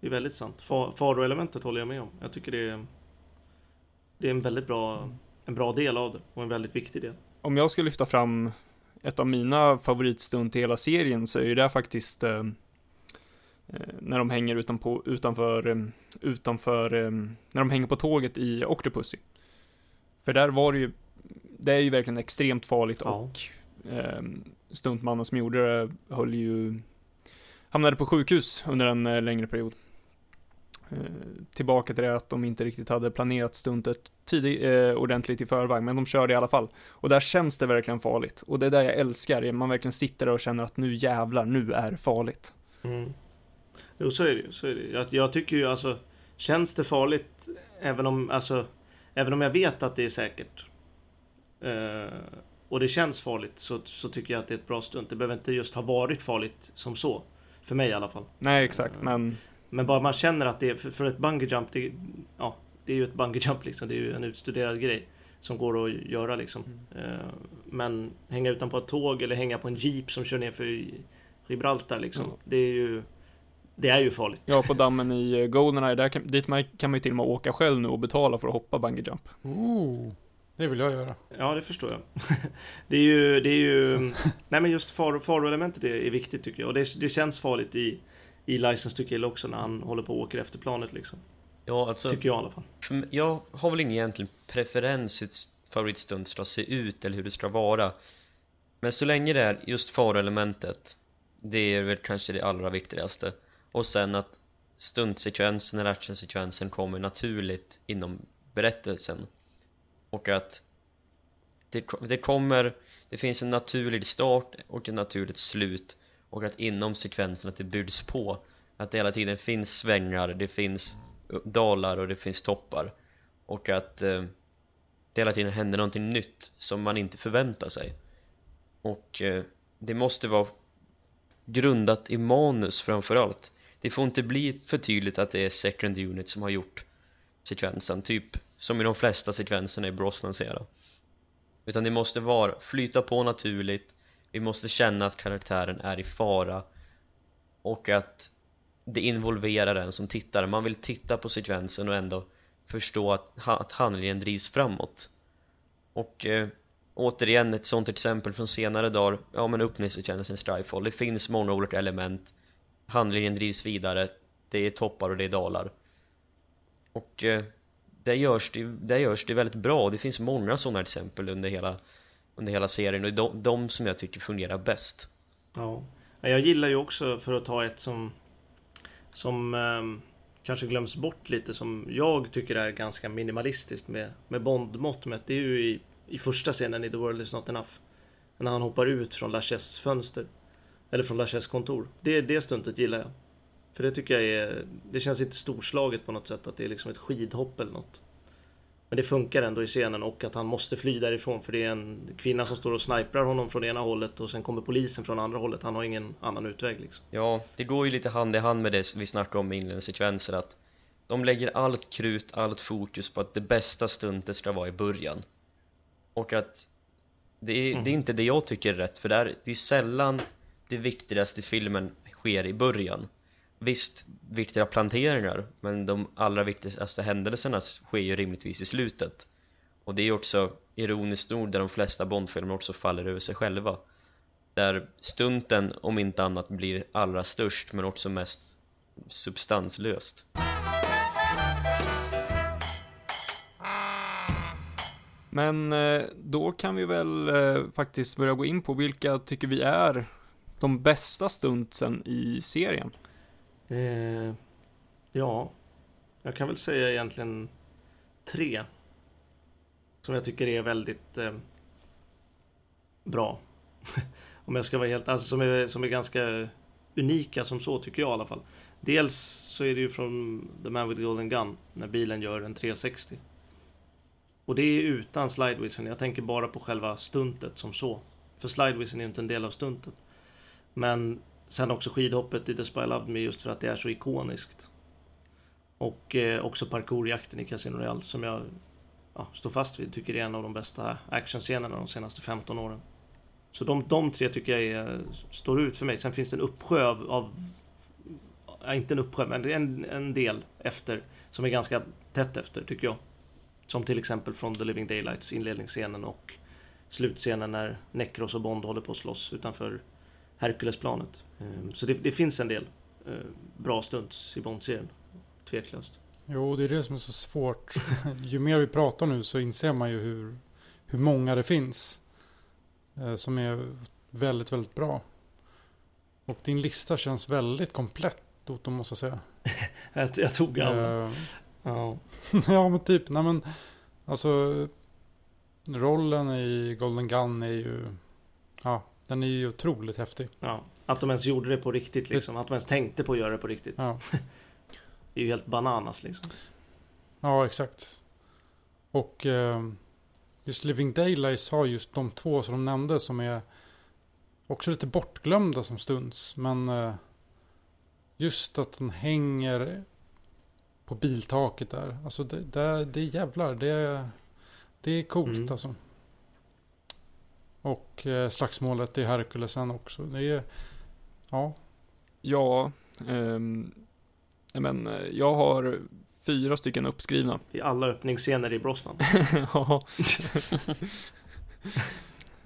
det är väldigt sant. Faroelementet håller jag med om. Jag tycker det är, det är en väldigt bra, en bra del av det och en väldigt viktig del. Om jag ska lyfta fram ett av mina favoritstund i hela serien så är ju det faktiskt eh, eh när de hänger utanpå, utanför, eh, utanför, eh, när de hänger på tåget i Octopussy. För där var det ju, det är ju verkligen extremt farligt ja. och eh, stuntmannen som gjorde det höll ju hamnade på sjukhus under en eh, längre period. Eh, tillbaka till det att de inte riktigt hade planerat stuntet tidigt, eh, ordentligt i förväg, men de körde i alla fall. Och där känns det verkligen farligt. Och det är där jag älskar, man verkligen sitter där och känner att nu jävlar, nu är det farligt. Mm. Jo, så är det. Så är det. Jag, jag tycker ju alltså, känns det farligt, även om, alltså, även om jag vet att det är säkert, eh, och det känns farligt, så, så tycker jag att det är ett bra stunt. Det behöver inte just ha varit farligt som så. För mig i alla fall. Nej, exakt, uh, men... Men bara man känner att det är, för, för ett bungee jump, det, ja, det är ju ett bungee jump liksom. Det är ju en utstuderad grej som går att göra liksom. Mm. Uh, men hänga utanpå ett tåg eller hänga på en jeep som kör ner för Gibraltar liksom. Mm. Det är ju det är ju farligt. Ja, på dammen i eh, Goldeneye, där kan, dit man, kan man ju till och med åka själv nu och betala för att hoppa bungee jump. Ooh. Det vill jag göra. Ja, det förstår jag. det är ju, det är ju, nej men just far, faroelementet är, är viktigt tycker jag. Och det, det känns farligt i, i License to Kill också när han håller på och åker efter planet liksom. Ja, alltså. Tycker jag i alla fall. Jag har väl ingen egentligen preferens hur ett favoritstund ska se ut eller hur det ska vara. Men så länge det är just faroelementet, det är väl kanske det allra viktigaste. Och sen att stuntsekvensen eller actionsekvensen kommer naturligt inom berättelsen och att det, det kommer, det finns en naturlig start och ett naturligt slut och att inom sekvensen att det buds på att det hela tiden finns svängar, det finns dalar och det finns toppar. Och att eh, det hela tiden händer någonting nytt som man inte förväntar sig. Och eh, det måste vara grundat i manus framförallt. Det får inte bli för tydligt att det är second unit som har gjort sekvensen, typ som i de flesta sekvenserna i Brosnans era utan det måste vara, flyta på naturligt vi måste känna att karaktären är i fara. Och att det involverar en som tittare, man vill titta på sekvensen och ändå förstå att, att handlingen drivs framåt. Och eh, återigen ett sånt exempel från senare dagar. Ja men öppningssekvensen Strifefall det finns många olika element. Handlingen drivs vidare. Det är toppar och det är dalar. Och eh, det görs det, det görs det väldigt bra. Det finns många sådana exempel under hela under hela serien och det de, de som jag tycker fungerar bäst Ja, jag gillar ju också för att ta ett som som eh, kanske glöms bort lite som jag tycker är ganska minimalistiskt med, med Bond-mått mätt. Det är ju i, i första scenen i The World Is Not Enough. När han hoppar ut från Laches fönster. Eller från Laches kontor. Det, det stuntet gillar jag. För det tycker jag är, det känns inte storslaget på något sätt att det är liksom ett skidhopp eller något. Men det funkar ändå i scenen och att han måste fly därifrån för det är en kvinna som står och sniprar honom från ena hållet och sen kommer polisen från andra hållet. Han har ingen annan utväg liksom. Ja, det går ju lite hand i hand med det vi snackade om i inledningssekvenser att de lägger allt krut, allt fokus på att det bästa stuntet ska vara i början och att det är, mm. det är inte det jag tycker är rätt för det är, det är sällan det viktigaste i filmen sker i början Visst, viktiga planteringar men de allra viktigaste händelserna sker ju rimligtvis i slutet. Och det är också ironiskt nog där de flesta Bondfilmer också faller över sig själva. Där stunten om inte annat blir allra störst men också mest substanslöst. Men eh, då kan vi väl eh, faktiskt börja gå in på vilka tycker vi är de bästa stuntsen i serien? Eh, ja, jag kan väl säga egentligen tre. Som jag tycker är väldigt eh, bra. Om jag ska vara helt, alltså som är, som är ganska unika som så tycker jag i alla fall. Dels så är det ju från The Man with Golden Gun när bilen gör en 360. Och det är utan slidewisen. Jag tänker bara på själva stuntet som så. För slidewisen är ju inte en del av stuntet. Men sen också skidhoppet i The Spy Love Me just för att det är så ikoniskt. Och eh, också parkourjakten i Casino Royale som jag ja, står fast vid. Tycker är en av de bästa actionscenerna de senaste 15 åren. Så de, de tre tycker jag är, står ut för mig. Sen finns det en uppsjö av, av ja, inte en uppsjö, men en, en del efter som är ganska tätt efter tycker jag. Som till exempel från The Living Daylights inledningsscenen och slutscenen när Necros och Bond håller på att slåss utanför Herkulesplanet. Ehm, så det, det, finns en del eh, bra stunts i Bond-serien. Tveklöst. Jo, det är det som är så svårt. ju mer vi pratar nu så inser man ju hur, hur många det finns. Eh, som är väldigt, väldigt bra. Och din lista känns väldigt komplett, Otto, måste jag säga. jag, jag tog alla. Uh, ja. ja, men typ. Nej, men alltså. Rollen i Golden Gun är ju. Ja, den är ju otroligt häftig. Ja, att de ens gjorde det på riktigt liksom. Att de ens tänkte på att göra det på riktigt. Ja. det är ju helt bananas liksom. Ja, exakt. Och eh, just Living Daylights har just de två som de nämnde som är också lite bortglömda som stunds. Men eh, just att den hänger på biltaket där. Alltså det, det, det är jävlar. Det, det är coolt mm. alltså. Och eh, slagsmålet i Herkulesen också. Det är, ja. Ja, um, men jag har fyra stycken uppskrivna. I alla öppningsscener i Brosnan. ja.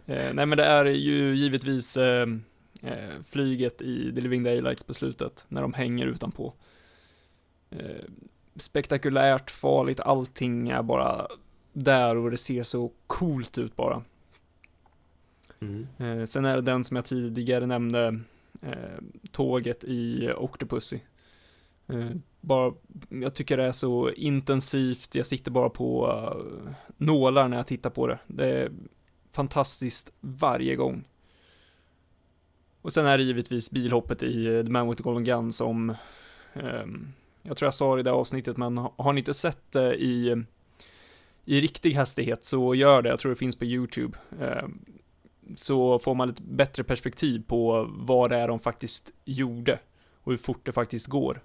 eh, nej men det är ju givetvis eh, eh, flyget i The Living Daylights beslutet, när de hänger utanpå. Eh, spektakulärt, farligt, allting är bara där och det ser så coolt ut bara. Mm. Eh, sen är det den som jag tidigare nämnde, Eh, tåget i Octopussy. Eh, bara, jag tycker det är så intensivt, jag sitter bara på uh, nålar när jag tittar på det. Det är fantastiskt varje gång. Och sen är det givetvis bilhoppet i eh, The Man with the Golden Gun som, ehm, jag tror jag sa det i det avsnittet, men har ni inte sett det i, i riktig hastighet så gör det, jag tror det finns på YouTube. Ehm, så får man ett bättre perspektiv på vad det är de faktiskt gjorde och hur fort det faktiskt går.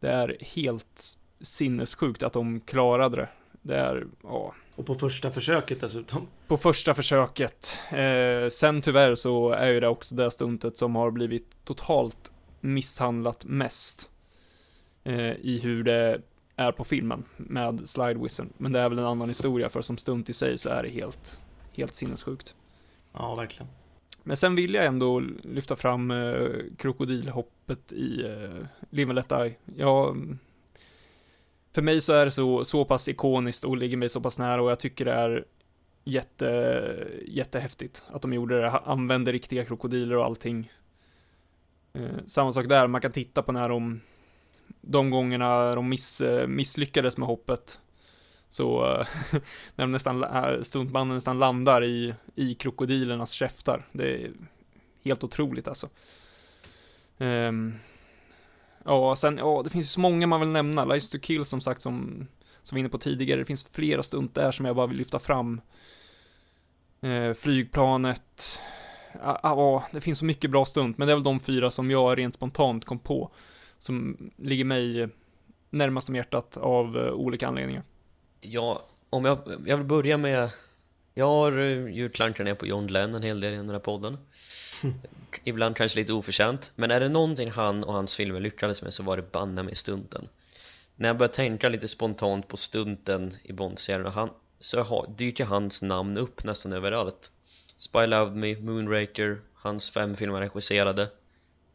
Det är helt sinnessjukt att de klarade det. Det är, ja. Och på första försöket dessutom. På första försöket. Eh, sen tyvärr så är ju det också det stuntet som har blivit totalt misshandlat mest. Eh, I hur det är på filmen med Slide Wizard. Men det är väl en annan historia för som stunt i sig så är det helt, helt sinnessjukt. Ja, verkligen. Men sen vill jag ändå lyfta fram eh, krokodilhoppet i eh, Live and Let Die. Ja, för mig så är det så, så pass ikoniskt och ligger mig så pass nära och jag tycker det är jätte, jättehäftigt att de gjorde det, använde riktiga krokodiler och allting. Eh, samma sak där, man kan titta på när de, de gångerna de miss, eh, misslyckades med hoppet så när de nästan, stuntmannen nästan landar i, i krokodilernas käftar. Det är helt otroligt alltså. Um, ja, sen, ja, det finns ju så många man vill nämna. Lies to Kill som sagt, som, som vi var inne på tidigare. Det finns flera stunt där som jag bara vill lyfta fram. Uh, flygplanet. Ja, ja, det finns så mycket bra stunt, men det är väl de fyra som jag rent spontant kom på. Som ligger mig närmast om hjärtat av uh, olika anledningar. Ja, om jag, jag vill börja med Jag har ju klankat ner på John Glenn en hel del i den här podden. Ibland kanske lite oförtjänt Men är det någonting han och hans filmer lyckades med så var det banne med stunten. När jag börjar tänka lite spontant på stunten i Bond-serien han, så dyker hans namn upp nästan överallt. Spy Loved Me, Moonraker, hans fem filmer regisserade.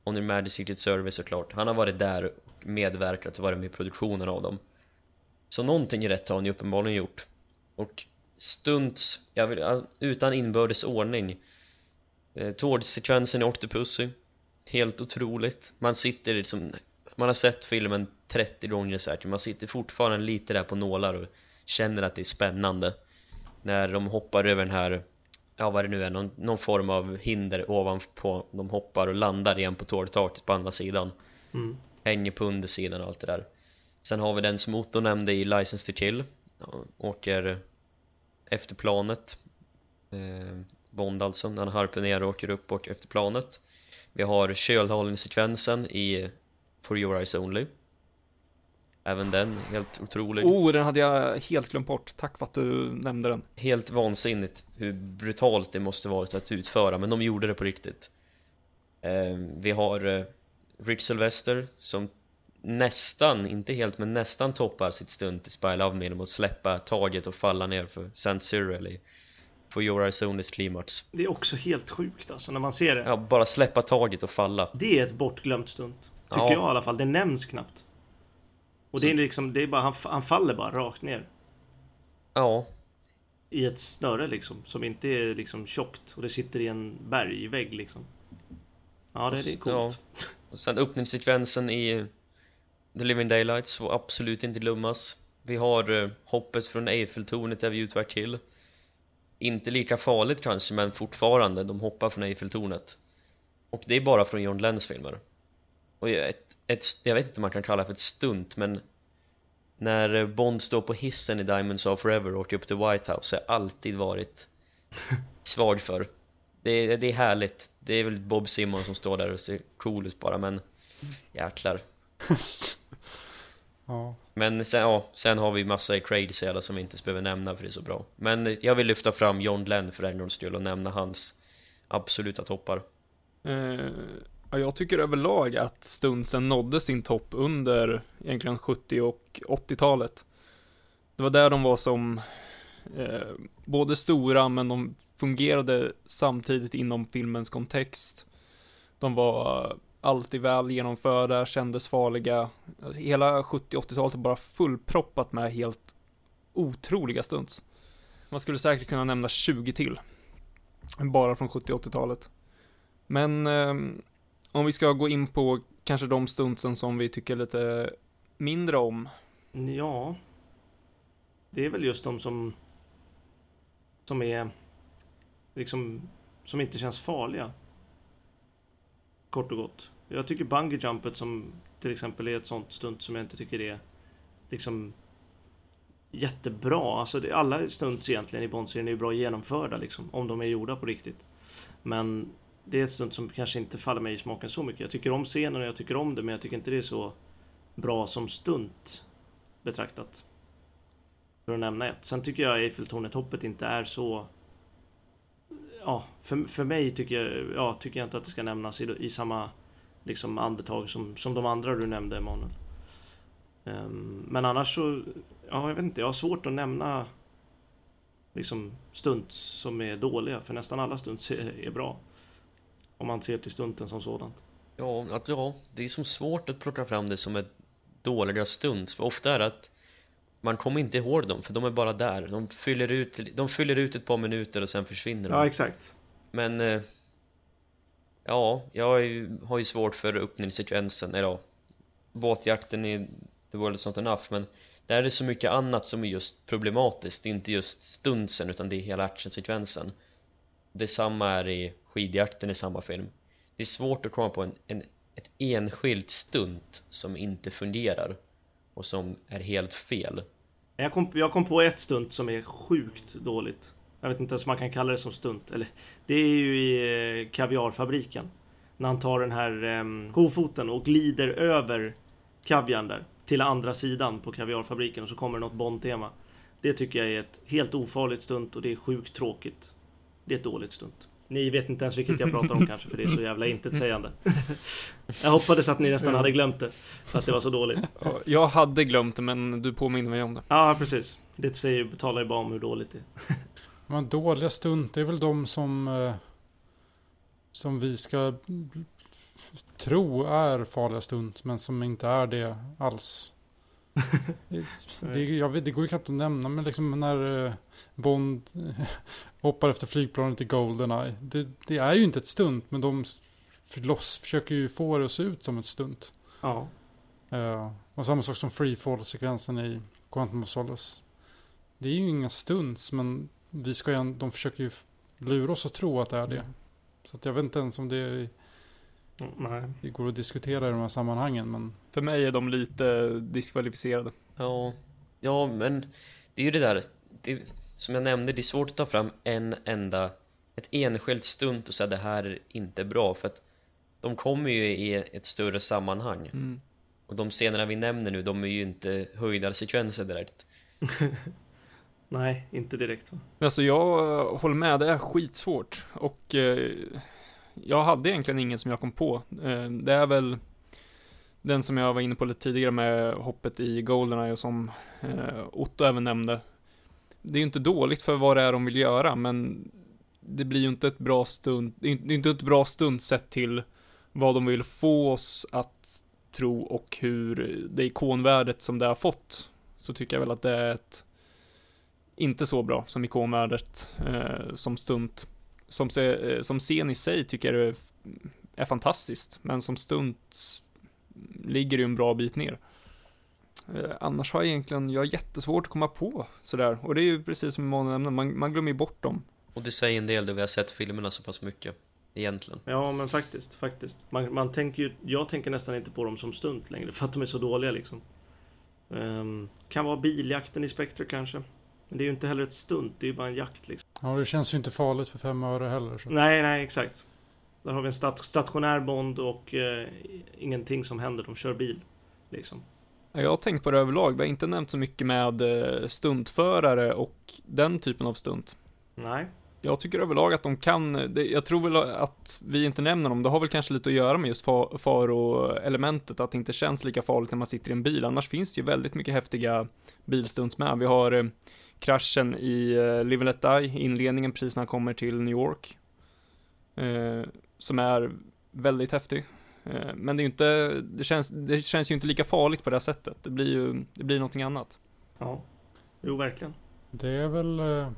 On Your Majesty's Secret Service såklart. Han har varit där och medverkat och varit med i produktionen av dem så någonting rätt har han ju uppenbarligen gjort. Och stunts, jag vill, utan inbördes ordning. Eh, Tårdsekvensen i Octopussy. Helt otroligt. Man sitter liksom Man har sett filmen 30 gånger säkert Man sitter fortfarande lite där på nålar och Känner att det är spännande. När de hoppar över den här Ja vad det nu är, någon, någon form av hinder ovanpå. De hoppar och landar igen på tårttaket på andra sidan. Mm. Hänger på undersidan och allt det där Sen har vi den som Otto nämnde i License to Kill. Åker efter planet. Eh, Bond alltså, när han harpunerar och åker upp och efter planet. Vi har kölhalningssekvensen i For Your Eyes Only. Även den, helt otrolig. Oh, den hade jag helt glömt bort, tack för att du nämnde den. Helt vansinnigt hur brutalt det måste varit att utföra, men de gjorde det på riktigt. Eh, Vi har eh, Rick Sylvester som nästan, inte helt men nästan toppar sitt stunt i Spy Love Me genom att släppa taget och falla ner för St. Cyril i For Your Only klimax Det är också helt sjukt alltså när man ser det Ja, bara släppa taget och falla Det är ett bortglömt stunt Tycker ja. jag i alla fall, det nämns knappt Och Så. det är liksom, det är bara, han, han faller bara rakt ner Ja I ett snöre liksom, som inte är liksom tjockt och det sitter i en bergvägg liksom Ja, det, det är coolt ja. Och sen öppningssekvensen i The Living Daylights får absolut inte glömmas. Vi har uh, hoppet från Eiffeltornet där vi utvärt till. Inte lika farligt kanske men fortfarande, de hoppar från Eiffeltornet. Och det är bara från John Lenns filmer. Och ett, ett, jag vet inte om man kan kalla det för ett stunt men När eh, Bond står på hissen i Diamonds of Forever och åker upp till White House har jag alltid varit svag för. Det, det är härligt. Det är väl Bob Simon som står där och ser cool ut bara men Jäklar Ja. Men sen, ja, sen har vi massa crazy alla som vi inte behöver nämna för det är så bra. Men jag vill lyfta fram John Glenn för en gångs skull och nämna hans absoluta toppar. Eh, ja, Jag tycker överlag att stunsen nådde sin topp under egentligen 70 och 80-talet Det var där de var som eh, både stora men de fungerade samtidigt inom filmens kontext. De var alltid väl genomförda, kändes farliga. Alltså, hela 70 80-talet är bara fullproppat med helt otroliga stunts. Man skulle säkert kunna nämna 20 till. Bara från 70 80-talet. Men, eh, Om vi ska gå in på kanske de stuntsen som vi tycker lite mindre om. Ja. Det är väl just de som som är liksom som inte känns farliga. Kort och gott. Jag tycker bungee jumpet som till exempel är ett sånt stunt som jag inte tycker är liksom jättebra. Alltså det, alla stunts egentligen i Bond-serien är ju bra genomförda liksom, om de är gjorda på riktigt. Men det är ett stunt som kanske inte faller mig i smaken så mycket. Jag tycker om scenen och jag tycker om det, men jag tycker inte det är så bra som stunt betraktat. För att nämna ett. Sen tycker jag Eiffeltornet-hoppet inte är så... Ja, för, för mig tycker jag, ja, tycker jag inte att det ska nämnas i, i samma liksom andetag som, som de andra du nämnde, Emanuel. Um, men annars så, ja, jag vet inte, jag har svårt att nämna liksom stunts som är dåliga, för nästan alla stunts är, är bra. Om man ser till stunten som sådant. Ja, att, ja, det är som svårt att plocka fram det som ett dåliga stunts, för ofta är det att man kommer inte ihåg dem, för de är bara där. De fyller ut, de fyller ut ett par minuter och sen försvinner de. Ja, exakt. Men eh, Ja, jag har ju, svårt för öppningssekvensen, eller ja Båtjakten i The World is not enough, men där är det så mycket annat som är just problematiskt, det är inte just stunsen utan det är hela actionsekvensen. Detsamma är i skidjakten i samma film. Det är svårt att komma på en, en, ett enskilt stunt som inte fungerar och som är helt fel. Jag kom, jag kom på ett stunt som är sjukt dåligt jag vet inte ens om man kan kalla det som stunt. Eller, det är ju i eh, kaviarfabriken. När han tar den här eh, kofoten och glider över kaviarn där. Till andra sidan på kaviarfabriken och så kommer det något Bond-tema. Det tycker jag är ett helt ofarligt stunt och det är sjukt tråkigt. Det är ett dåligt stunt. Ni vet inte ens vilket jag pratar om kanske för det är så jävla intetsägande. jag hoppades att ni nästan hade glömt det. Att det var så dåligt. Jag hade glömt det men du påminner mig om det. Ja precis. Det säger, talar ju bara om hur dåligt det är. Men dåliga stunt, det är väl de som, eh, som vi ska tro är farliga stunt, men som inte är det alls. det, det, jag vet, det går ju knappt att nämna, men liksom när eh, Bond hoppar efter flygplanet i Goldeneye. Det, det är ju inte ett stunt, men de loss, försöker ju få det att se ut som ett stunt. Ja. Uh, och samma sak som freefall-sekvensen i Quantum of Solace. Det är ju inga stunts, men vi ska ju, de försöker ju lura oss att tro att det är det. Mm. Så att jag vet inte ens om det, är, Nej. det går att diskutera i de här sammanhangen. Men... För mig är de lite diskvalificerade. Ja, ja men det är ju det där. Det, som jag nämnde, det är svårt att ta fram en enda, ett enskilt stunt och säga det här är inte bra. För att de kommer ju i ett större sammanhang. Mm. Och de scenerna vi nämner nu, de är ju inte höjdarsekvenser direkt. Nej, inte direkt va? Alltså jag håller med, det är skitsvårt. Och eh, jag hade egentligen ingen som jag kom på. Eh, det är väl den som jag var inne på lite tidigare med hoppet i Goldeneye och som eh, Otto även nämnde. Det är ju inte dåligt för vad det är de vill göra, men det blir ju inte ett bra stund, det är inte ett bra stund sett till vad de vill få oss att tro och hur det ikonvärdet som det har fått. Så tycker jag väl att det är ett inte så bra som ikonvärdet eh, som stunt. Som, se, eh, som scen i sig tycker jag är, är fantastiskt, men som stunt ligger ju en bra bit ner. Eh, annars har jag egentligen, jag har jättesvårt att komma på sådär, och det är ju precis som Emanuel nämnde, man, man glömmer bort dem. Och det säger en del då vi har sett filmerna så pass mycket, egentligen. Ja, men faktiskt, faktiskt. Man, man tänker ju, jag tänker nästan inte på dem som stunt längre, för att de är så dåliga liksom. Um, kan vara biljakten i Spectre kanske. Men det är ju inte heller ett stunt, det är ju bara en jakt liksom. Ja, det känns ju inte farligt för fem öre heller. Så. Nej, nej, exakt. Där har vi en stat stationär Bond och eh, ingenting som händer, de kör bil. Liksom. Jag har tänkt på det överlag, vi har inte nämnt så mycket med eh, stuntförare och den typen av stunt. Nej. Jag tycker överlag att de kan, jag tror väl att vi inte nämner dem, det har väl kanske lite att göra med just faro-elementet, att det inte känns lika farligt när man sitter i en bil, annars finns det ju väldigt mycket häftiga bilstunts med. Vi har eh, kraschen i uh, Live and Let Die, inledningen precis när han kommer till New York. Uh, som är väldigt häftig. Uh, men det är ju inte, det känns, det känns ju inte lika farligt på det här sättet. Det blir ju, det blir någonting annat. Ja, jo verkligen. Det är väl uh,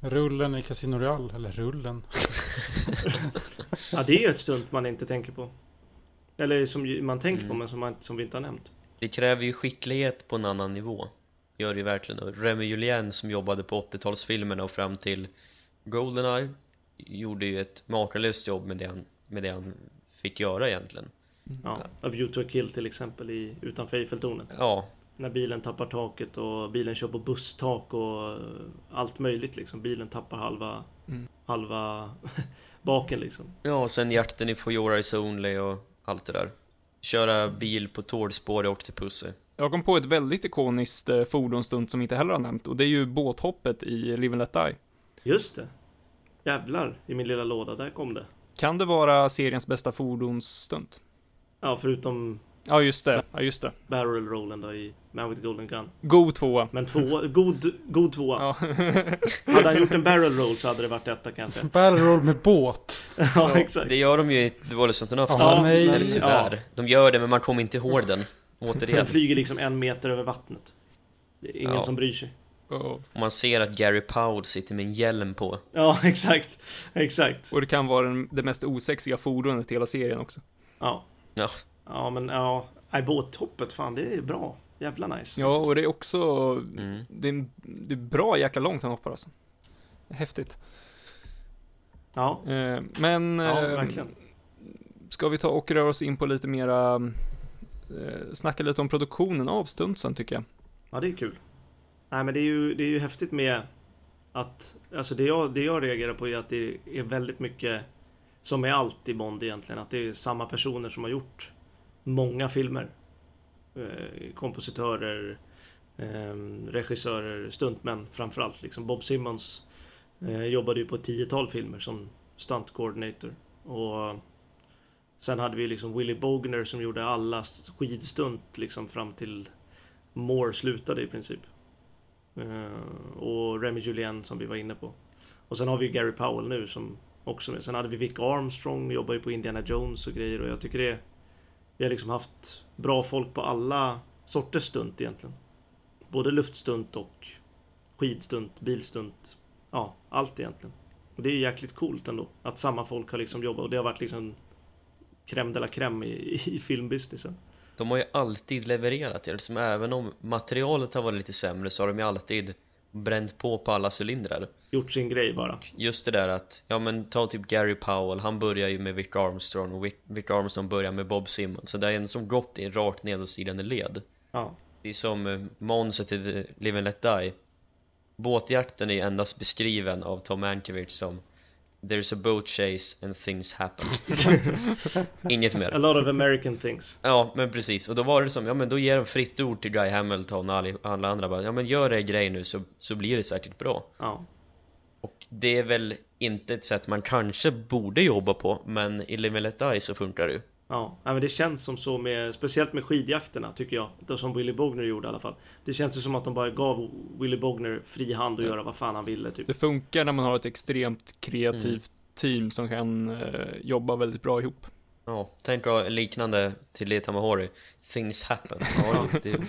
rullen i Casino Real, eller rullen. ja, det är ju ett stunt man inte tänker på. Eller som man tänker på Mm. men som, man, som vi inte har nämnt. Det kräver ju skicklighet på en annan nivå Gör det ju verkligen och Remy Julien som jobbade på 80-talsfilmerna och fram till Goldeneye Gjorde ju ett makalöst jobb med det han, med det han fick göra egentligen Ja. A View to a Kill till exempel i, utanför Eiffeltornet. Ja, När bilen tappar taket och bilen kör på busstak och allt möjligt liksom. Bilen tappar halva, Mm. halva baken liksom. ja och sen jakten i For Your Eyes Only och allt det där Köra bil på tårtspår i Octopussy Jag kom på ett väldigt ikoniskt eh, fordonsstunt som inte heller har nämnt och det är ju båthoppet i Live and Let Die. Just det. Jävlar i min lilla låda, där kom det. Kan det vara seriens bästa fordonsstunt? Ja, förutom Ja, just det. Ja, just det. barrel rollen då i Man with Golden Gun. God tvåa. Men två, god, god tvåa. Ja. Hade han gjort en barrel roll så hade det varit detta kan jag säga. Battle roll med båt. Ja, exakt. Det gör de ju i The Wallace and Enough Ja, nej. Eller tyvärr, de gör det men man kommer inte ihåg den Den Återigen, flyger liksom en meter över vattnet. Det är ingen Ja. som bryr sig. Och man ser att Gary Powell sitter med en hjälm på Ja, exakt. Exakt. Och det kan vara den, det mest osexiga fordonet i hela serien också. Ja. Ja, Ja, men ja. Nej, båthoppet, fan det är bra. Jävla nice. Ja, och det är också, mm. det är, det är bra jäkla långt han hoppar alltså. Häftigt. Ja, Eh, men, ja eh, verkligen. ska vi ta och röra oss in på lite mera, Eh, snacka lite om produktionen av stuntsen tycker jag. Ja, det är kul. Nej, men det är ju, det är ju häftigt med att, alltså det jag, det jag reagerar på är att det är väldigt mycket, som med allt i Bond egentligen, att det är samma personer som har gjort många filmer. Eh, kompositörer, eh, regissörer, stuntmän framförallt. Liksom Bob Simmons eh, jobbade ju på ett tiotal filmer som stunt coordinator. Och sen hade vi liksom Willy Bogner som gjorde alla skidstunt liksom fram till Moore slutade i princip. Uh, och Remy Julien som vi var inne på. Och sen har vi Gary Powell nu som också med. Sen hade vi Vic Armstrong, jobbar ju på Indiana Jones och grejer och jag tycker det Vi har liksom haft bra folk på alla sorters stunt egentligen. Både luftstunt och skidstunt, bilstunt. Ja, allt egentligen. Och det är jäkligt coolt ändå att samma folk har liksom jobbat och det har varit liksom crème de la crème i, i filmbusinessen. De har ju alltid levererat liksom, även om materialet har varit lite sämre så har de ju alltid bränt på på alla cylindrar. Gjort sin grej bara. Just det där att, ja men ta typ Gary Powell, han börjar ju med Vic Armstrong och Vic, Vic Armstrong börjar med Bob Simmons. Så det är en som gått i rakt nedåtstigande led. Ja, Det är som eh, manuset till Live and Let Die. Båtjakten är ju endast beskriven av Tom Mankiewicz som There's a boat chase and things happen. Inget a mer lot of American things. Ja men precis, och då var det som, ja men då ger de fritt ord till Guy Hamilton och alla, andra bara Ja men gör det grej nu så, så blir det säkert bra. Ja, Och det är väl inte ett sätt man kanske borde jobba på Men i Live and Let Die så funkar det ju ja. Men det känns som så med, speciellt med skidjakterna tycker jag. Det som Willy Bogner gjorde i alla fall. Det känns ju som att de bara gav Willy Bogner fri hand att göra vad fan han ville typ. Det funkar när man har ett extremt kreativt team som kan eh, jobba väldigt bra ihop. Ja, tänk att liknande till Lee Tamahori Things happen Ja, det,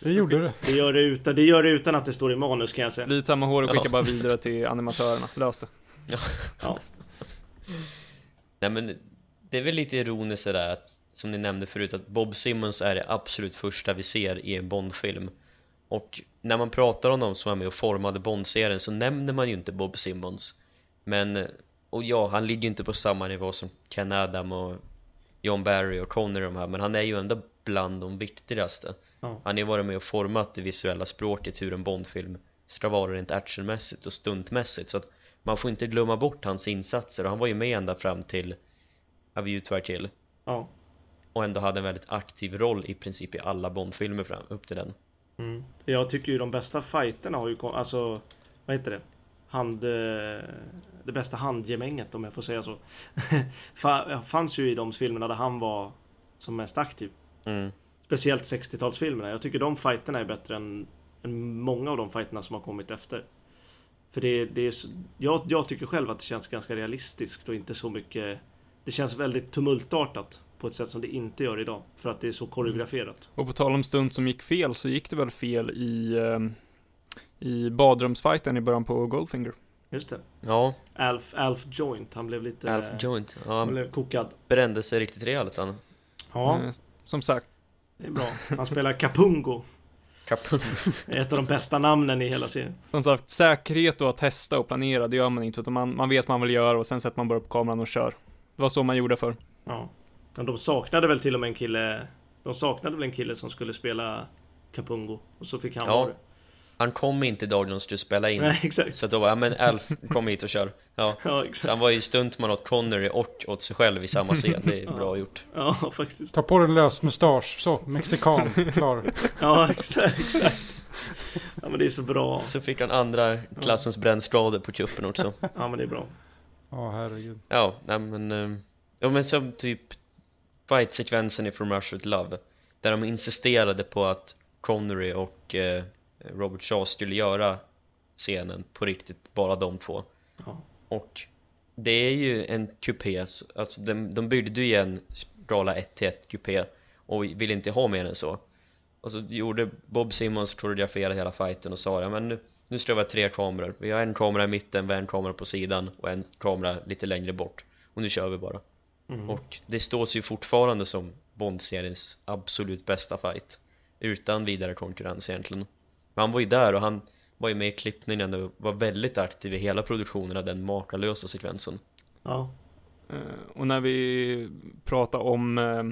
Det gjorde det. Det gör det, utan, det gör det utan att det står i manus kan jag säga. Hår och skickar Ja. bara vidare till animatörerna. Lös det. Ja, Nej men det är väl lite ironiskt sådär att Som ni nämnde förut att Bob Simmons är det absolut första vi ser i en Bond-film. Och när man pratar om de som var med och formade Bond-serien så nämner man ju inte Bob Simmons. Men, och ja, han ligger ju inte på samma nivå som Ken Adam och John Barry och Connery och de här Men han är ju ändå bland de viktigaste. Ja. Han har ju varit med och format det visuella språket hur en Bond-film ska vara rent actionmässigt och stuntmässigt. Så att man får inte glömma bort hans insatser. Och han var ju med ända fram till A View to a Kill ja. och ändå hade en väldigt aktiv roll i princip i alla Bond-filmer fram upp till den Mm. Jag tycker ju de bästa fighterna har ju kom, alltså vad heter det? Hand, eh, det bästa handgemänget om jag får säga så. Fa- fanns ju i de filmerna där han var som mest aktiv. mm. Speciellt 60-talsfilmerna. Jag tycker de fighterna är bättre än, än många av de fighterna som har kommit efter. För det, det är jag, jag tycker själv att det känns ganska realistiskt och inte så mycket Det känns väldigt tumultartat på ett sätt som det inte gör idag. För att det är så koreograferat. Och på tal om stunt som gick fel så gick det väl fel i, eh, i badrumsfighten i början på Goldfinger. Just det. Ja, Alf, Alf Joint, han blev lite... Alf Joint, ja, Han blev kokad. brände sig riktigt rejält han Ja, Eh, Som sagt, det är bra. Han spelar Kapungo. Kapung. Ett av de bästa namnen i hela serien. som sagt, säkerhet och att testa och planera, det gör man inte. Utan man, man vet vad man vill göra och sen sätter man bara upp kameran och kör. Det var så man gjorde för. Ja. Men de saknade väl till och med en kille. De saknade väl en kille som skulle spela Kapungo. Och så fick han Ja. det. Han kom inte idag när de skulle spela in Nej, exakt. Så att då var ja men Alf, kom hit och kör Ja, Ja, så exakt. han var ju stuntman åt Connery och åt sig själv i samma scen, det är bra gjort Ja, faktiskt. Ta på dig en lös mustasch. Så, mexikan. Klar. Ja, exakt. exakt. Ja, men det är så bra. Så fick han andra klassens brännskador på kuppen också Ja, men det är bra. Ja, herregud. Ja, nej men eh, Ja men som typ Fight-sekvensen i From Russia with Love Där de insisterade på att Connery och eh, Robert Shaw skulle göra scenen på riktigt, bara de två Ja. Och det är ju en kupé, så- alltså de, de byggde ju en skala 1 till 1 kupé och ville inte ha mer än så Och så gjorde Bob Simmons koreograferade hela fighten och sa ja men nu, nu ska det vara tre kameror. Vi har en kamera i mitten, vi har en kamera på sidan och en kamera lite längre bort. Och nu kör vi bara. Mm. Och det står sig ju fortfarande som Bond-seriens absolut bästa fight. Utan vidare konkurrens egentligen. Men han var ju där och han var ju med i klippningen och var väldigt aktiv i hela produktionen av den makalösa sekvensen. Ja. Eh, Och när vi pratar om eh,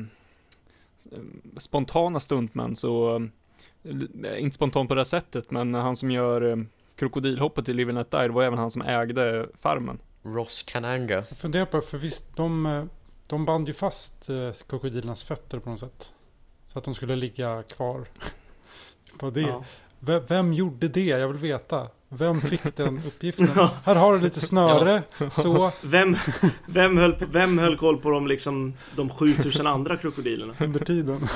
spontana stuntmän så, eh, inte spontant på det sättet, men han som gör eh, krokodilhoppet i Live and Let Die, det var även han som ägde farmen. Ross Kananga Jag funderar på, för visst, de, eh, de band ju fast eh, krokodilernas fötter på något sätt. Så att de skulle ligga kvar. På det. Ja. V- Vem gjorde det? Jag vill veta. Vem fick den uppgiften? Ja. Här har du lite snöre. Så, Vem, vem, höll, vem höll koll på de, liksom, de 7000 andra krokodilerna? under tiden.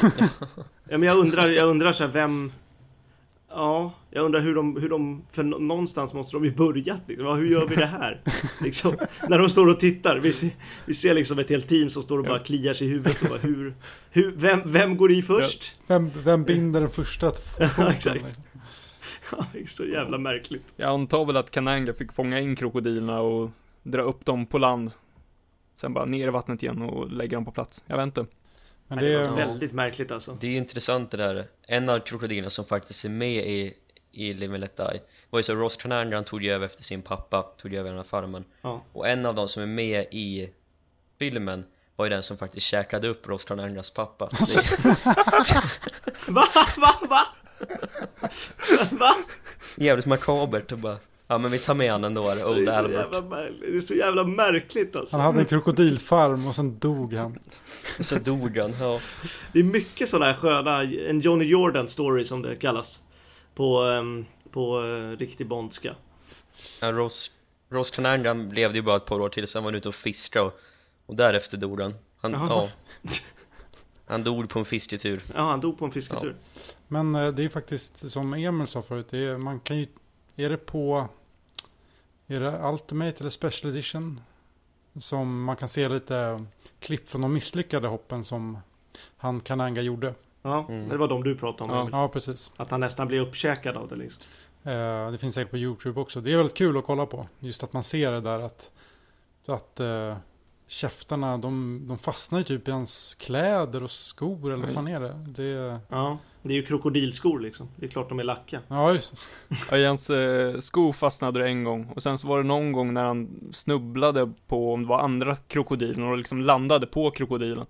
Ja, men jag undrar, jag undrar så här, vem... Ja, jag undrar hur de, hur de... För nå- någonstans måste de ju börjat liksom. Ja, Hur gör vi det här? Liksom, när de står och tittar. Vi ser, vi ser liksom ett helt team som står och bara kliar sig i huvudet. Och bara, hur, hur, vem, vem går i först? Vem, vem binder den första Ja, foten? exakt. Ja, det är så jävla märkligt. Jag antar väl att Kananga fick fånga in krokodilerna och dra upp dem på land. Sen bara ner i vattnet igen och lägga dem på plats. Jag vet inte. Men det det var är, väldigt märkligt alltså. Det är ju intressant det där En av krokodilerna som faktiskt är med i, i Live and Let Die var ju så Ross Kananga han tog ju över efter sin pappa Tog ju över den här farmen Ja. Och en av dem som är med i filmen var ju den som faktiskt käkade upp Ross Kanangas pappa Det? Va? Va? Är jävligt makabert och bara Ja men vi tar med han ändå, Det Old är, Albert det är så jävla märkligt alltså. han hade en krokodilfarm och sen dog han. Och så dog han, ja Det är mycket sådana här sköna, en Johnny Jordan story som det kallas. På, ehm, på uh, riktig bondska. Ja, Ross, Ross Kananga han levde ju bara ett par år till, sen var han ute och fiskade och, och därefter dog han. Han, Jaha. ja. Han dog på en fisketur. Ja, han dog på en fisketur. Men eh, det är faktiskt som Emil sa förut. Det är, man kan ju, är det på är det Ultimate eller Special Edition? Som man kan se lite klipp från de misslyckade hoppen som han Kananga gjorde. Ja, Mm. det var de du pratade om. Ja. Ja, precis. Att han nästan blir uppkäkad av det liksom. Eh, det finns säkert på YouTube också. Det är väldigt kul att kolla på. Just att man ser det där att, att eh, käftarna de, de fastnar ju typ i hans kläder och skor eller vad fan är det? det Ja, det är ju krokodilskor liksom. Det är klart de är lacka. ja, just Ja, i hans eh, sko fastnade det en gång och sen så var det någon gång när han snubblade på om det var andra krokodilen och liksom landade på krokodilen.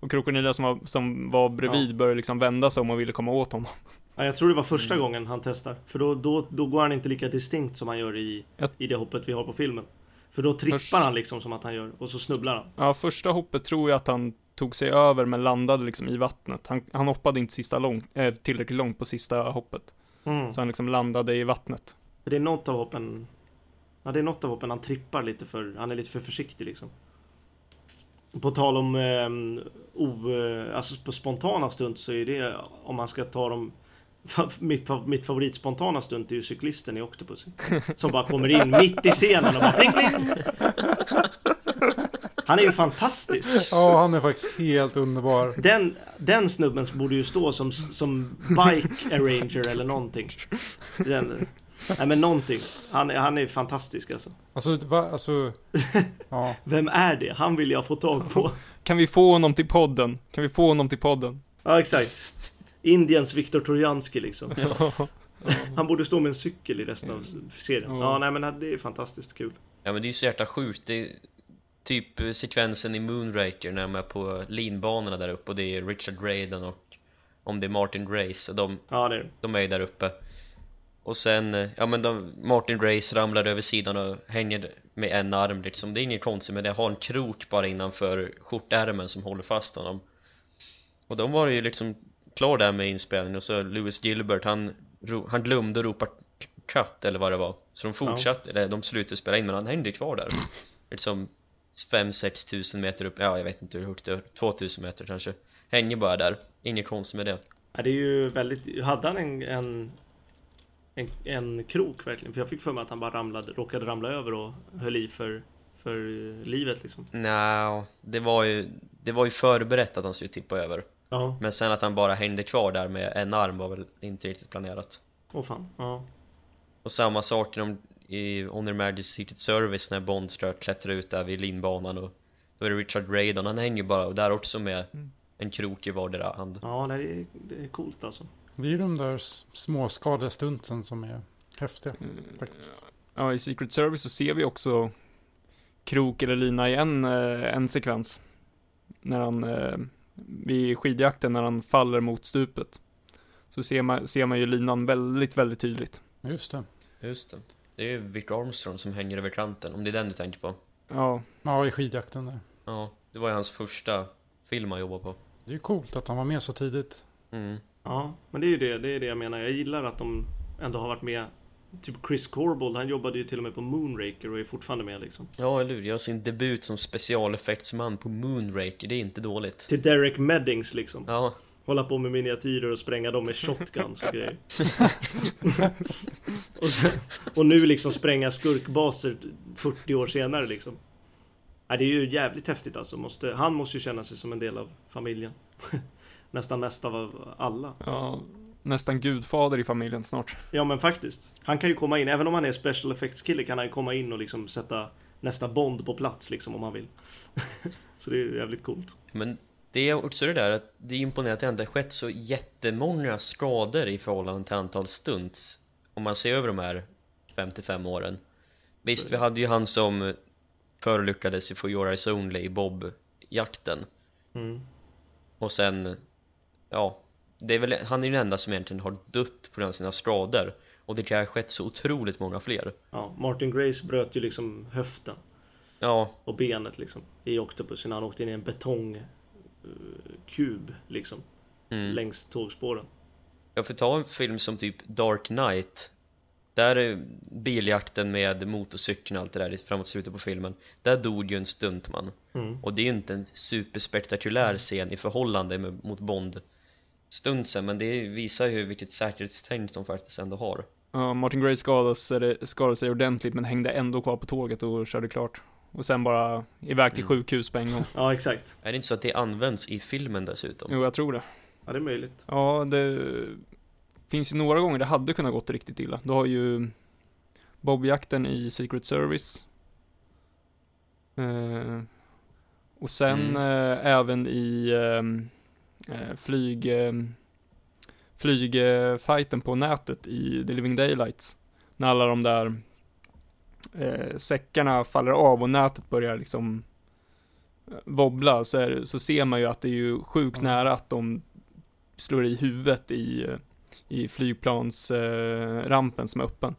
Och krokodilen som var, som var bredvid började liksom vända sig om och ville komma åt honom. Ja, jag tror det var första Mm. gången han testar. För då, då, då går han inte lika distinkt som han gör i, Ja. i det hoppet vi har på filmen. För då trippar Först- han liksom som att han gör och så snubblar han. Ja, första hoppet tror jag att han tog sig över men landade liksom i vattnet. Han, han hoppade inte sista lång, eh, tillräckligt långt på sista hoppet. Mm. Så han liksom landade i vattnet. Det är något av hoppen Ja det är något av hoppen han trippar lite för Han är lite för försiktig liksom På tal om eh, o, Alltså på spontana stunt så är det Om man ska ta dem mitt, mitt favoritspontana stunt är ju cyklisten i Octopussy Som bara kommer in mitt i scenen och bara pling pling Han är ju fantastisk Ja, han är faktiskt helt underbar. den, den snubben borde ju stå som, som bike arranger eller någonting den, Nej men någonting. Han, är- han är fantastisk alltså. Alltså, va, alltså, ja. Vem är det? Han vill jag få tag på. Kan vi få honom till podden? Kan vi få honom till podden? Ja exakt. Indiens Viktor Trojanski liksom. Han borde stå med en cykel i resten av serien. Ja. Ja nej men det är fantastiskt kul. Ja men det är ju så jäkla sjukt, det är typ eh, sekvensen i Moonraker när de är på linbanorna där uppe och det är Richard Braden och om det är Martin Grace och de, Ja det är det. de är ju där uppe och sen, eh, ja men de, Martin Grace ramlar över sidan och hänger med en arm liksom, det är inget konstigt med det, har en krok bara innanför skjortärmen som håller fast honom och de var ju liksom klar där med inspelningen. Och så Louis Gilbert han, han glömde ropa cut eller vad det var. Så de fortsatte, eller de slutade spela in men han hängde kvar där. Liksom 5-6 tusen meter upp, ja jag vet inte hur högt det är, 2000 meter kanske. Hänger bara där, inget konstigt med det. Ja, det är ju väldigt, hade han en, en, en, en krok verkligen? För jag fick för mig att han bara ramlade, råkade ramla över och höll i för, för livet liksom. Nej, det var ju det var ju förberett att han skulle tippa över Ja, Men sen att han bara hängde kvar där med en arm var väl inte riktigt planerat åh fan. Ja. Och samma sak om, i On Majesty's Secret Service när Bond ska klättra ut där vid linbanan och Då är det Richard Radon, han hänger bara där också med en krok i vardera hand Ja, nej, det, är, det är coolt alltså. Det är ju de där småskaliga stuntsen som är häftiga Mm. faktiskt. Ja, i Secret Service så ser vi också krok eller lina i en, eh, en sekvens. När han, eh, vid skidjakten, när han faller mot stupet. Så ser man, ser man ju linan väldigt, väldigt tydligt. Just det. Just det Det är ju Vic Armstrong som hänger över kanten, om det är den du tänker på Ja, Ja, i skidjakten där. Ja, det var ju hans första film han jobbade på Det är ju coolt att han var med så tidigt. mm. Ja, men det är ju det, det är det jag menar. Jag gillar att de ändå har varit med. Typ Chris Corbold, han jobbade ju till och med på Moonraker och är fortfarande med liksom. Ja, eller hur? Gör sin debut som specialeffektsman på Moonraker, det är inte dåligt Till Derek Meddings liksom. Ja, Hålla på med miniatyrer och spränga dem med shotguns och grejer. och, sen, och nu liksom spränga skurkbaser 40 år senare liksom. Ja, det är ju jävligt häftigt alltså. Måste, han måste ju känna sig som en del av familjen. Nästan mest av alla. ja, nästan gudfader i familjen snart. Ja men faktiskt. Han kan ju komma in, även om han är special effects kille kan han ju komma in och liksom sätta nästa Bond på plats liksom om han vill. Så det är jävligt coolt. Men det är också det där att det är imponerande att det inte har skett så jättemånga skador i förhållande till antal stunts om man ser över de här 55 åren Visst, vi hade ju han som förolyckades i For Your Eyes Only i Bob-jakten Mm. och sen, ja, det är väl, han är ju den enda som egentligen har dött på grund av sina skador. Och det kan ha skett så otroligt många fler. Ja, Martin Grace bröt ju liksom höften. Ja, och benet liksom i Octopus han åkte in i en betongkub liksom. Mm. längs tågspåren. Jag får ta en film som typ Dark Knight. Där är biljakten med motorcykeln och allt det där framåt slutet på filmen. Där dog ju en stuntman. Mm. Och det är ju inte en superspektakulär scen i förhållande med, mot Bond Stuntsen men det visar ju vilket säkerhetstänk de faktiskt ändå har Ja, Martin Gray skadades, eller skadade sig ordentligt men hängde ändå kvar på tåget och körde klart. Och sen bara iväg till Mm. sjukhus på en gång. Ja exakt. Är det inte så att det används i filmen dessutom? Jo, jag tror det. Ja det är möjligt. Ja, det finns ju några gånger det hade kunnat gått riktigt illa. Du har ju Bobjakten i Secret Service. Eh, och sen Mm. eh, även i ehm, eh, flyg... Eh, flygfighten på nätet i The Living Daylights. När alla de där eh, säckarna faller av och nätet börjar liksom eh, wobbla så, är, så ser man ju att det är ju sjukt nära att de slår i huvudet i, eh, i flygplansrampen eh, som är öppen.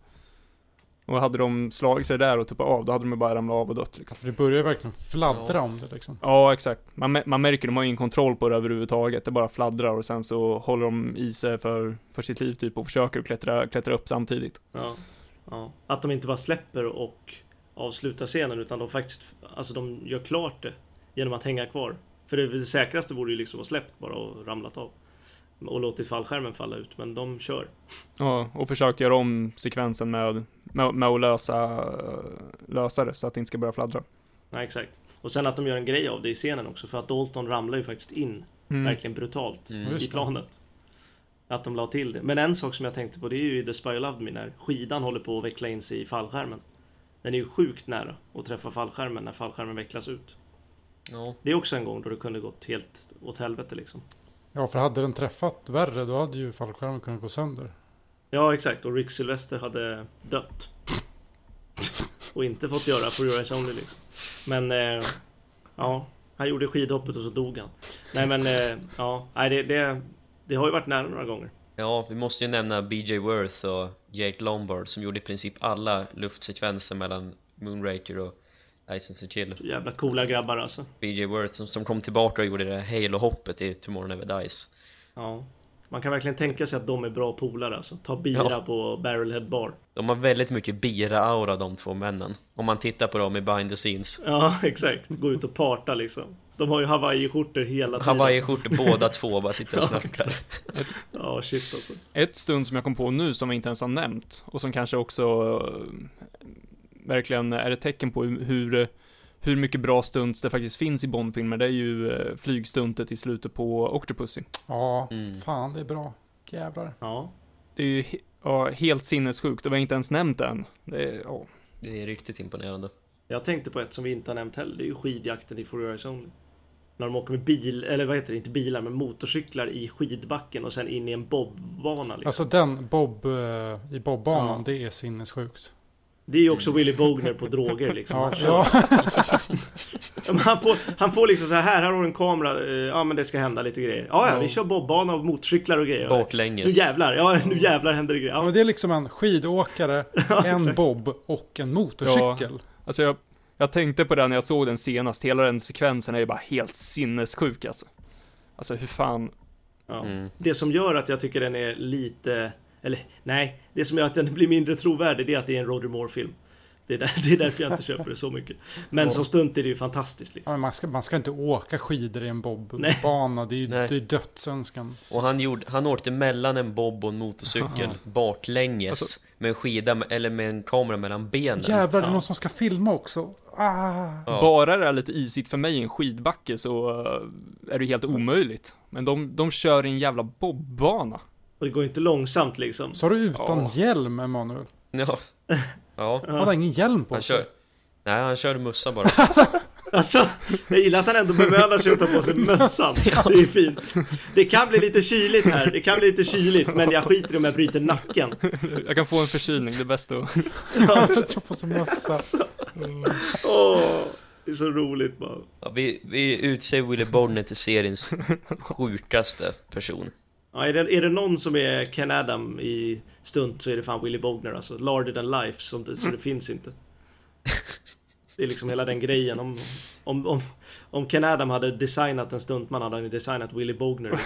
Och hade de slagit sig där och tuppat av, då hade de bara ramlat av och dött liksom. För det börjar ju verkligen fladdra Ja. om det liksom. Ja, exakt. Man, man märker, de har ingen kontroll på det överhuvudtaget. Det bara fladdrar och sen så håller de i sig för, för sitt liv typ och försöker klättra, klättra upp samtidigt. Ja. ja. Att de inte bara släpper och avslutar scenen utan de faktiskt, alltså de gör klart det genom att hänga kvar. För det, det säkraste vore ju liksom att släppt bara och ramlat av. Och låtit fallskärmen falla ut, men de kör. Ja, och försökt göra om sekvensen med, med, med att lösa, lösa det så att det inte ska börja fladdra. Nej exakt. Och sen att de gör en grej av det i scenen också, för att Dalton ramlar ju faktiskt in Mm. verkligen brutalt Mm. i planet. Att de la till det. Men en sak som jag tänkte på det är ju i The Spy Loved Me när skidan håller på att veckla in sig i fallskärmen. Den är ju sjukt nära att träffa fallskärmen när fallskärmen vecklas ut. Ja, Det är också en gång då det kunde gått helt åt helvete liksom. Ja, för hade den träffat värre då hade ju fallskärmen kunnat gå sönder. Ja exakt, och Rick Sylvester hade dött. och inte fått göra For Your Eyes Only liksom. Men eh, ja, han gjorde skidhoppet och så dog han. Nej men eh, ja, nej, det, det, det har ju varit nära några gånger. ja vi måste ju nämna BJ Worth och Jake Lombard som gjorde i princip alla luftsekvenser mellan Moonraker och License to Kill Så jävla coola grabbar alltså. BJ Worth som, som kom tillbaka och gjorde det här Halo-hoppet i Tomorrow Never Dies Ja. Man kan verkligen tänka sig att de är bra polare alltså. Ta bira Ja. på Barrelhead Bar. De har väldigt mycket bira-aura de två männen Om man tittar på dem i behind the scenes Ja exakt, gå ut och parta liksom. De har ju hawaii-skjortor hela tiden. Hawaii-skjortor båda två bara sitter och Ja, snackar Ja shit alltså. Ett stund som jag kom på nu som vi inte ens har nämnt och som kanske också eh, verkligen är ett tecken på hur- hur, mycket bra stunts det faktiskt finns i Bondfilmer, det är ju eh, flygstuntet i slutet på Octopussy. Ja, Mm. fan det är bra. Jävlar. Ja. Det är ju ja, helt sinnessjukt och vi har inte ens nämnt det än. Det är, ja. Det är riktigt imponerande Jag tänkte på ett som vi inte har nämnt heller. Det är ju skidjakten i For Your Eyes Only. När de åker med bil, eller vad heter det, inte bilar, men motorcyklar i skidbacken och sen in i en bobbana liksom. Alltså den Bob eh, i bobbanan, Ja. det är sinnessjukt. Det är ju också Willy Bogner på droger liksom. Ja, Han, ja. Ja, han, får, han får liksom så här, här har du en kamera, eh, ja men det ska hända lite grejer. Ja, ja, Ja. vi kör bobbana och motorcyklar och grejer. Nu Baklänges jävlar, ja nu jävlar händer det grejer. ja, Ja, men det är liksom en skidåkare, en Bob och en motorcykel. Alltså jag, jag tänkte på det när jag såg den senast, hela den sekvensen är ju bara helt sinnessjuk alltså. Alltså hur fan, ja. mm. Det som gör att jag tycker den är lite, eller nej, det som gör att den blir mindre trovärdig det är att det är en Roger Moore-film. Det är, där, det är därför jag inte köper det så mycket. Men som stunt är det ju fantastiskt liksom. Ja, man, ska, man ska inte åka skidor i en bobbana, det är ju Nej. det är dödsönskan. Och han, gjorde, han åkte mellan en bob och en motorcykel baklänges Alltså- med en skida med- eller med en kamera mellan benen Jävlar, det är Ja. någon som ska filma också. Ah. Ja. bara det är lite isigt för mig i en skidbacke så eh, är det helt omöjligt. Men de, de kör i en jävla bobbana. Och det går inte långsamt liksom. Så har du utan Ja. hjälm, Emanuel? Ja, ja. Han hade ingen hjälm på Han sig. kör Nej, han körde mussa bara Alltså, jag gillar att han ändå bemödar sig att ta på sig mössan. Det är fint. Det kan bli lite kyligt här. Det kan bli lite kyligt, men jag skiter i om jag bryter nacken. Jag kan få en förkylning, det är bäst att... Ta på sig mössa. Åh, det är så roligt bara. ja, vi, vi utser Willy Bogner till seriens sjukaste person Ja, är, det, är det någon som är Ken Adam i stunt så är det fan Willy Bogner alltså. Larger than life, som det, så det finns inte. Det är liksom hela den grejen. Om, om, om, om Ken Adam hade designat en stuntman hade han ju designat Willy Bogner.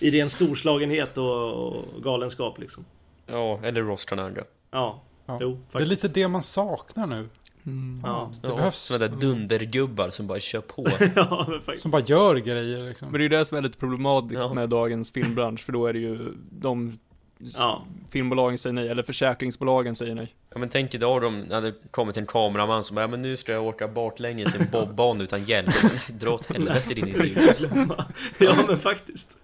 I ren storslagenhet och, och galenskap liksom. Ja, eller Ross Tranandra Ja, Ja. jo Det är lite det man saknar nu. Mm. Ja, Det behövs. Sådana där dundergubbar som bara kör på ja. Som bara gör grejer liksom. Men det är ju det som är lite problematiskt Ja. med dagens filmbransch, för då är det ju de Ja. filmbolagen säger nej, eller försäkringsbolagen säger nej. Ja men tänk idag om det hade kommit en kameraman som bara, ja men nu ska jag åka baklänges i en bobbana utan hjälm Dra åt helvete din idiot Ja men faktiskt.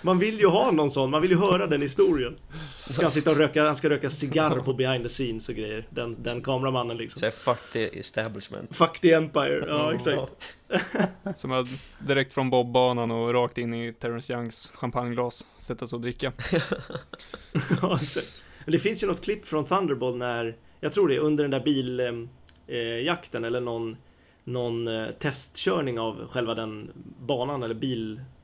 Man vill ju ha någon sån, man vill ju höra den historien. Ska han sitta och röka, han ska röka cigarr på behind the scenes och grejer. Den, den kameramannen liksom. Såhär, fuck the establishment Fuck the Empire, ja exakt. Som att direkt från bobbanan och rakt in i Terrence Youngs champagneglas sätta sig och dricka. Ja, exakt. Men det finns ju något klipp från Thunderball när, jag tror det är under den där biljakten eh, jakten eller någon, någon eh, testkörning av själva den banan eller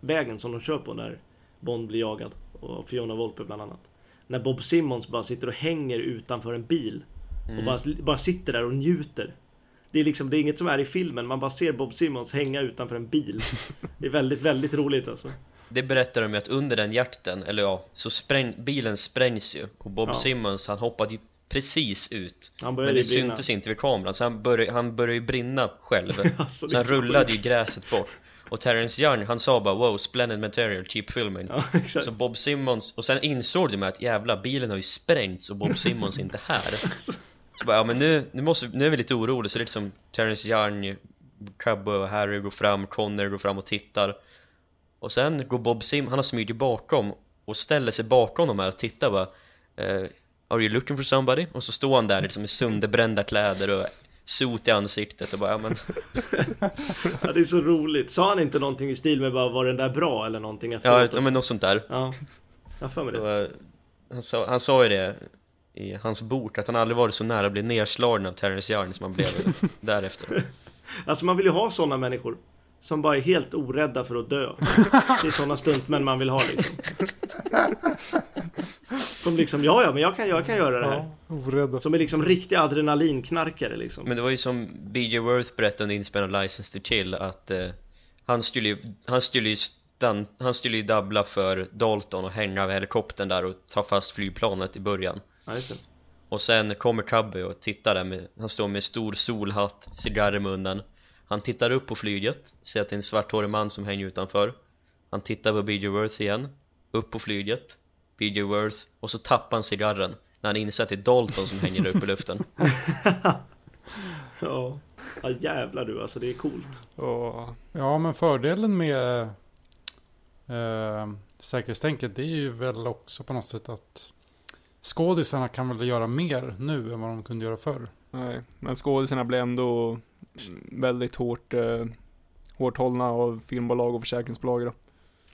bilvägen som de kör på när Bond blir jagad. Och Fiona Volpe bland annat. När Bob Simmons bara sitter och hänger utanför en bil. Och bara, bara sitter där och njuter. Det är liksom, det är inget som är i filmen, man bara ser Bob Simmons hänga utanför en bil. Det är väldigt, väldigt roligt alltså. Det berättar de ju att under den jakten, eller ja, så spräng, bilen sprängs ju Och Bob Ja. Simmons, han hoppade ju precis ut Men det brinna. syntes inte vid kameran, så han började, han började ju brinna själv Alltså, Så han rullade ju gräset bort Och Terrence Young, han sa bara wow, splendid material, keep filming Ja, exakt. Så Bob Simmons, och sen insåg de med att jävla bilen har ju sprängts och Bob Simmons är inte här Så bara, ja men nu, nu, måste, nu är vi lite oroliga så det är liksom Terrence Young, Cubbo och Harry går fram, Connor går fram och tittar Och sen går Bob Sim, han har smugit bakom och ställer sig bakom de här och tittar bara eh, Are you looking for somebody? Och så står han där liksom i sönderbrända kläder och sot i ansiktet och bara ja men Ja, det är så roligt. Sa han inte någonting i stil med bara var den där bra eller någonting efteråt? ja men något sånt där ja. Jag för mig det. och, eh, han, sa, han sa ju det i hans bok att han aldrig varit så nära att bli nedslagen av Terrence Young som han blev därefter Alltså man vill ju ha sådana människor. Som bara är helt orädda för att dö. Det är sådana stuntmän man vill ha liksom. Som liksom, ja ja men jag kan, jag kan göra det här. Ja, orädda. Som är liksom riktiga adrenalinknarkare liksom. Men det var ju som BJ Worth berättade under inspelningen av License to Kill att eh, han skulle ju, han skulle ju stan, han skulle ju dubbla för Dalton och hänga av helikoptern där och ta fast flygplanet i början Ja, just det. Och sen kommer Cubby och tittar där med, han står med stor solhatt, cigarr i munnen Han tittar upp på flyget, ser att det är en svarthårig man som hänger utanför Han tittar på BJ Worth igen, upp på flyget BJ Worth, och så tappar han cigarren när han inser att det är Dalton som hänger upp i luften Ja. ja jävlar du alltså, det är coolt. Ja, men fördelen med eh, säkerhetstänket det är ju väl också på något sätt att skådisarna kan väl göra mer nu än vad de kunde göra förr. Nej, men skådisarna blev ändå väldigt hårt, eh, hårt hållna av filmbolag och försäkringsbolag då.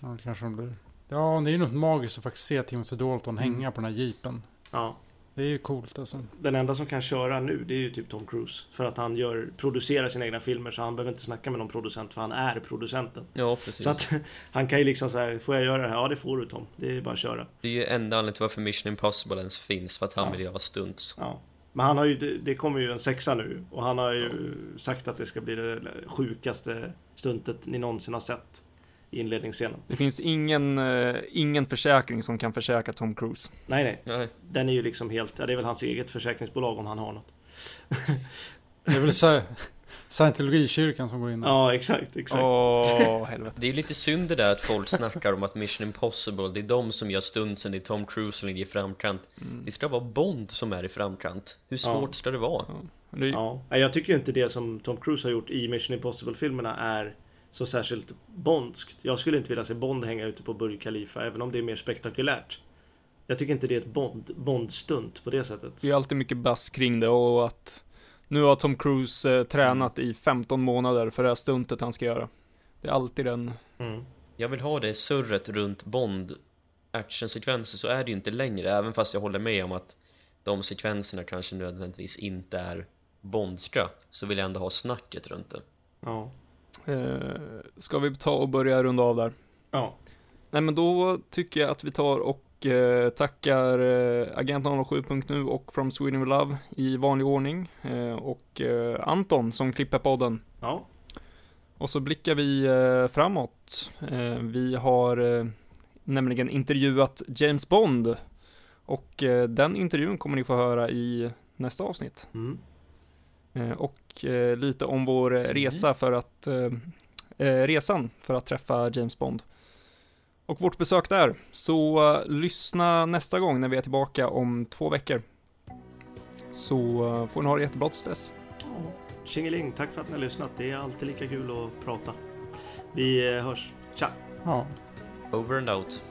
Ja, det kanske de blir. Ja, det är ju något magiskt att faktiskt se Timothy Dalton Mm. hänga på den här jeepen. Ja. Det är ju coolt alltså. Den enda som kan köra nu det är ju typ Tom Cruise. För att han gör, producerar sina egna filmer så han behöver inte snacka med någon producent för han är producenten. Ja precis Så att han kan ju liksom så här, får jag göra det här? Ja det får du Tom. Det är bara att köra. Det är ju enda anledningen till varför Mission Impossible ens finns, för att han Ja. vill göra stunts Ja. Men han har ju, det, kommer ju en sexa nu och han har ju sagt att det ska bli det sjukaste stuntet ni någonsin har sett i inledningsscenen. Det finns ingen, eh, ingen försäkring som kan försäkra Tom Cruise. Nej nej, Nej, den är ju liksom helt, ja det är väl hans eget försäkringsbolag om han har något. Det är väl Sci- Scientologikyrkan som går in där. Ja exakt, exakt. Åh, helvete. det är ju lite synd det där att folk snackar om att Mission Impossible, det är de som gör stuntsen, det är Tom Cruise som ligger i framkant Mm. Det ska vara Bond som är i framkant Hur svårt ska det vara? Det är, Ja, Nej, jag tycker inte det som Tom Cruise har gjort i Mission Impossible-filmerna är så särskilt bondskt. Jag skulle inte vilja se Bond hänga ute på Burj Khalifa, även om det är mer spektakulärt. Jag tycker inte det är ett Bond, Bond-stunt på det sättet. det är alltid mycket bass kring det och att nu har Tom Cruise eh, tränat i 15 månader för det här stuntet han ska göra. Det är alltid den, Mm. Jag vill ha det surret runt Bond actionsekvenser så är det ju inte längre även fast jag håller med om att de sekvenserna kanske nödvändigtvis inte är Bondska så vill jag ändå ha snacket runt det Ja. eh, ska vi ta och börja runda av där? Ja. Nej men då tycker jag att vi tar och eh, tackar eh, Agent 07.nu och From Sweden with Love i vanlig ordning. Eh, och eh, Anton som klipper podden. Ja. Och så blickar vi eh, framåt. Eh, vi har nämligen intervjuat James Bond. Och den intervjun kommer ni få höra i nästa avsnitt. Mm. Och lite om vår resa för att resan för att träffa James Bond. Och vårt besök där. Så eh, lyssna nästa gång när vi är tillbaka om två veckor. Så eh, får ni ha det jättebra tills dess. Tjingeling, tack för att ni har lyssnat. Det är alltid lika kul att prata. Vi eh, hörs. Tja! Ja. Over and out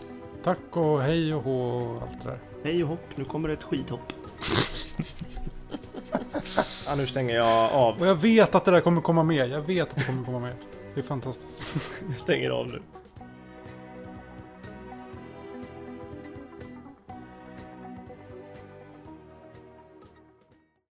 Tack och hej och hå och allt det där. Hej och hopp, nu kommer det ett skidhopp. ja, nu stänger jag av. Och jag vet att det där kommer komma med. Jag vet att det kommer komma med. Det är fantastiskt. Jag stänger av nu.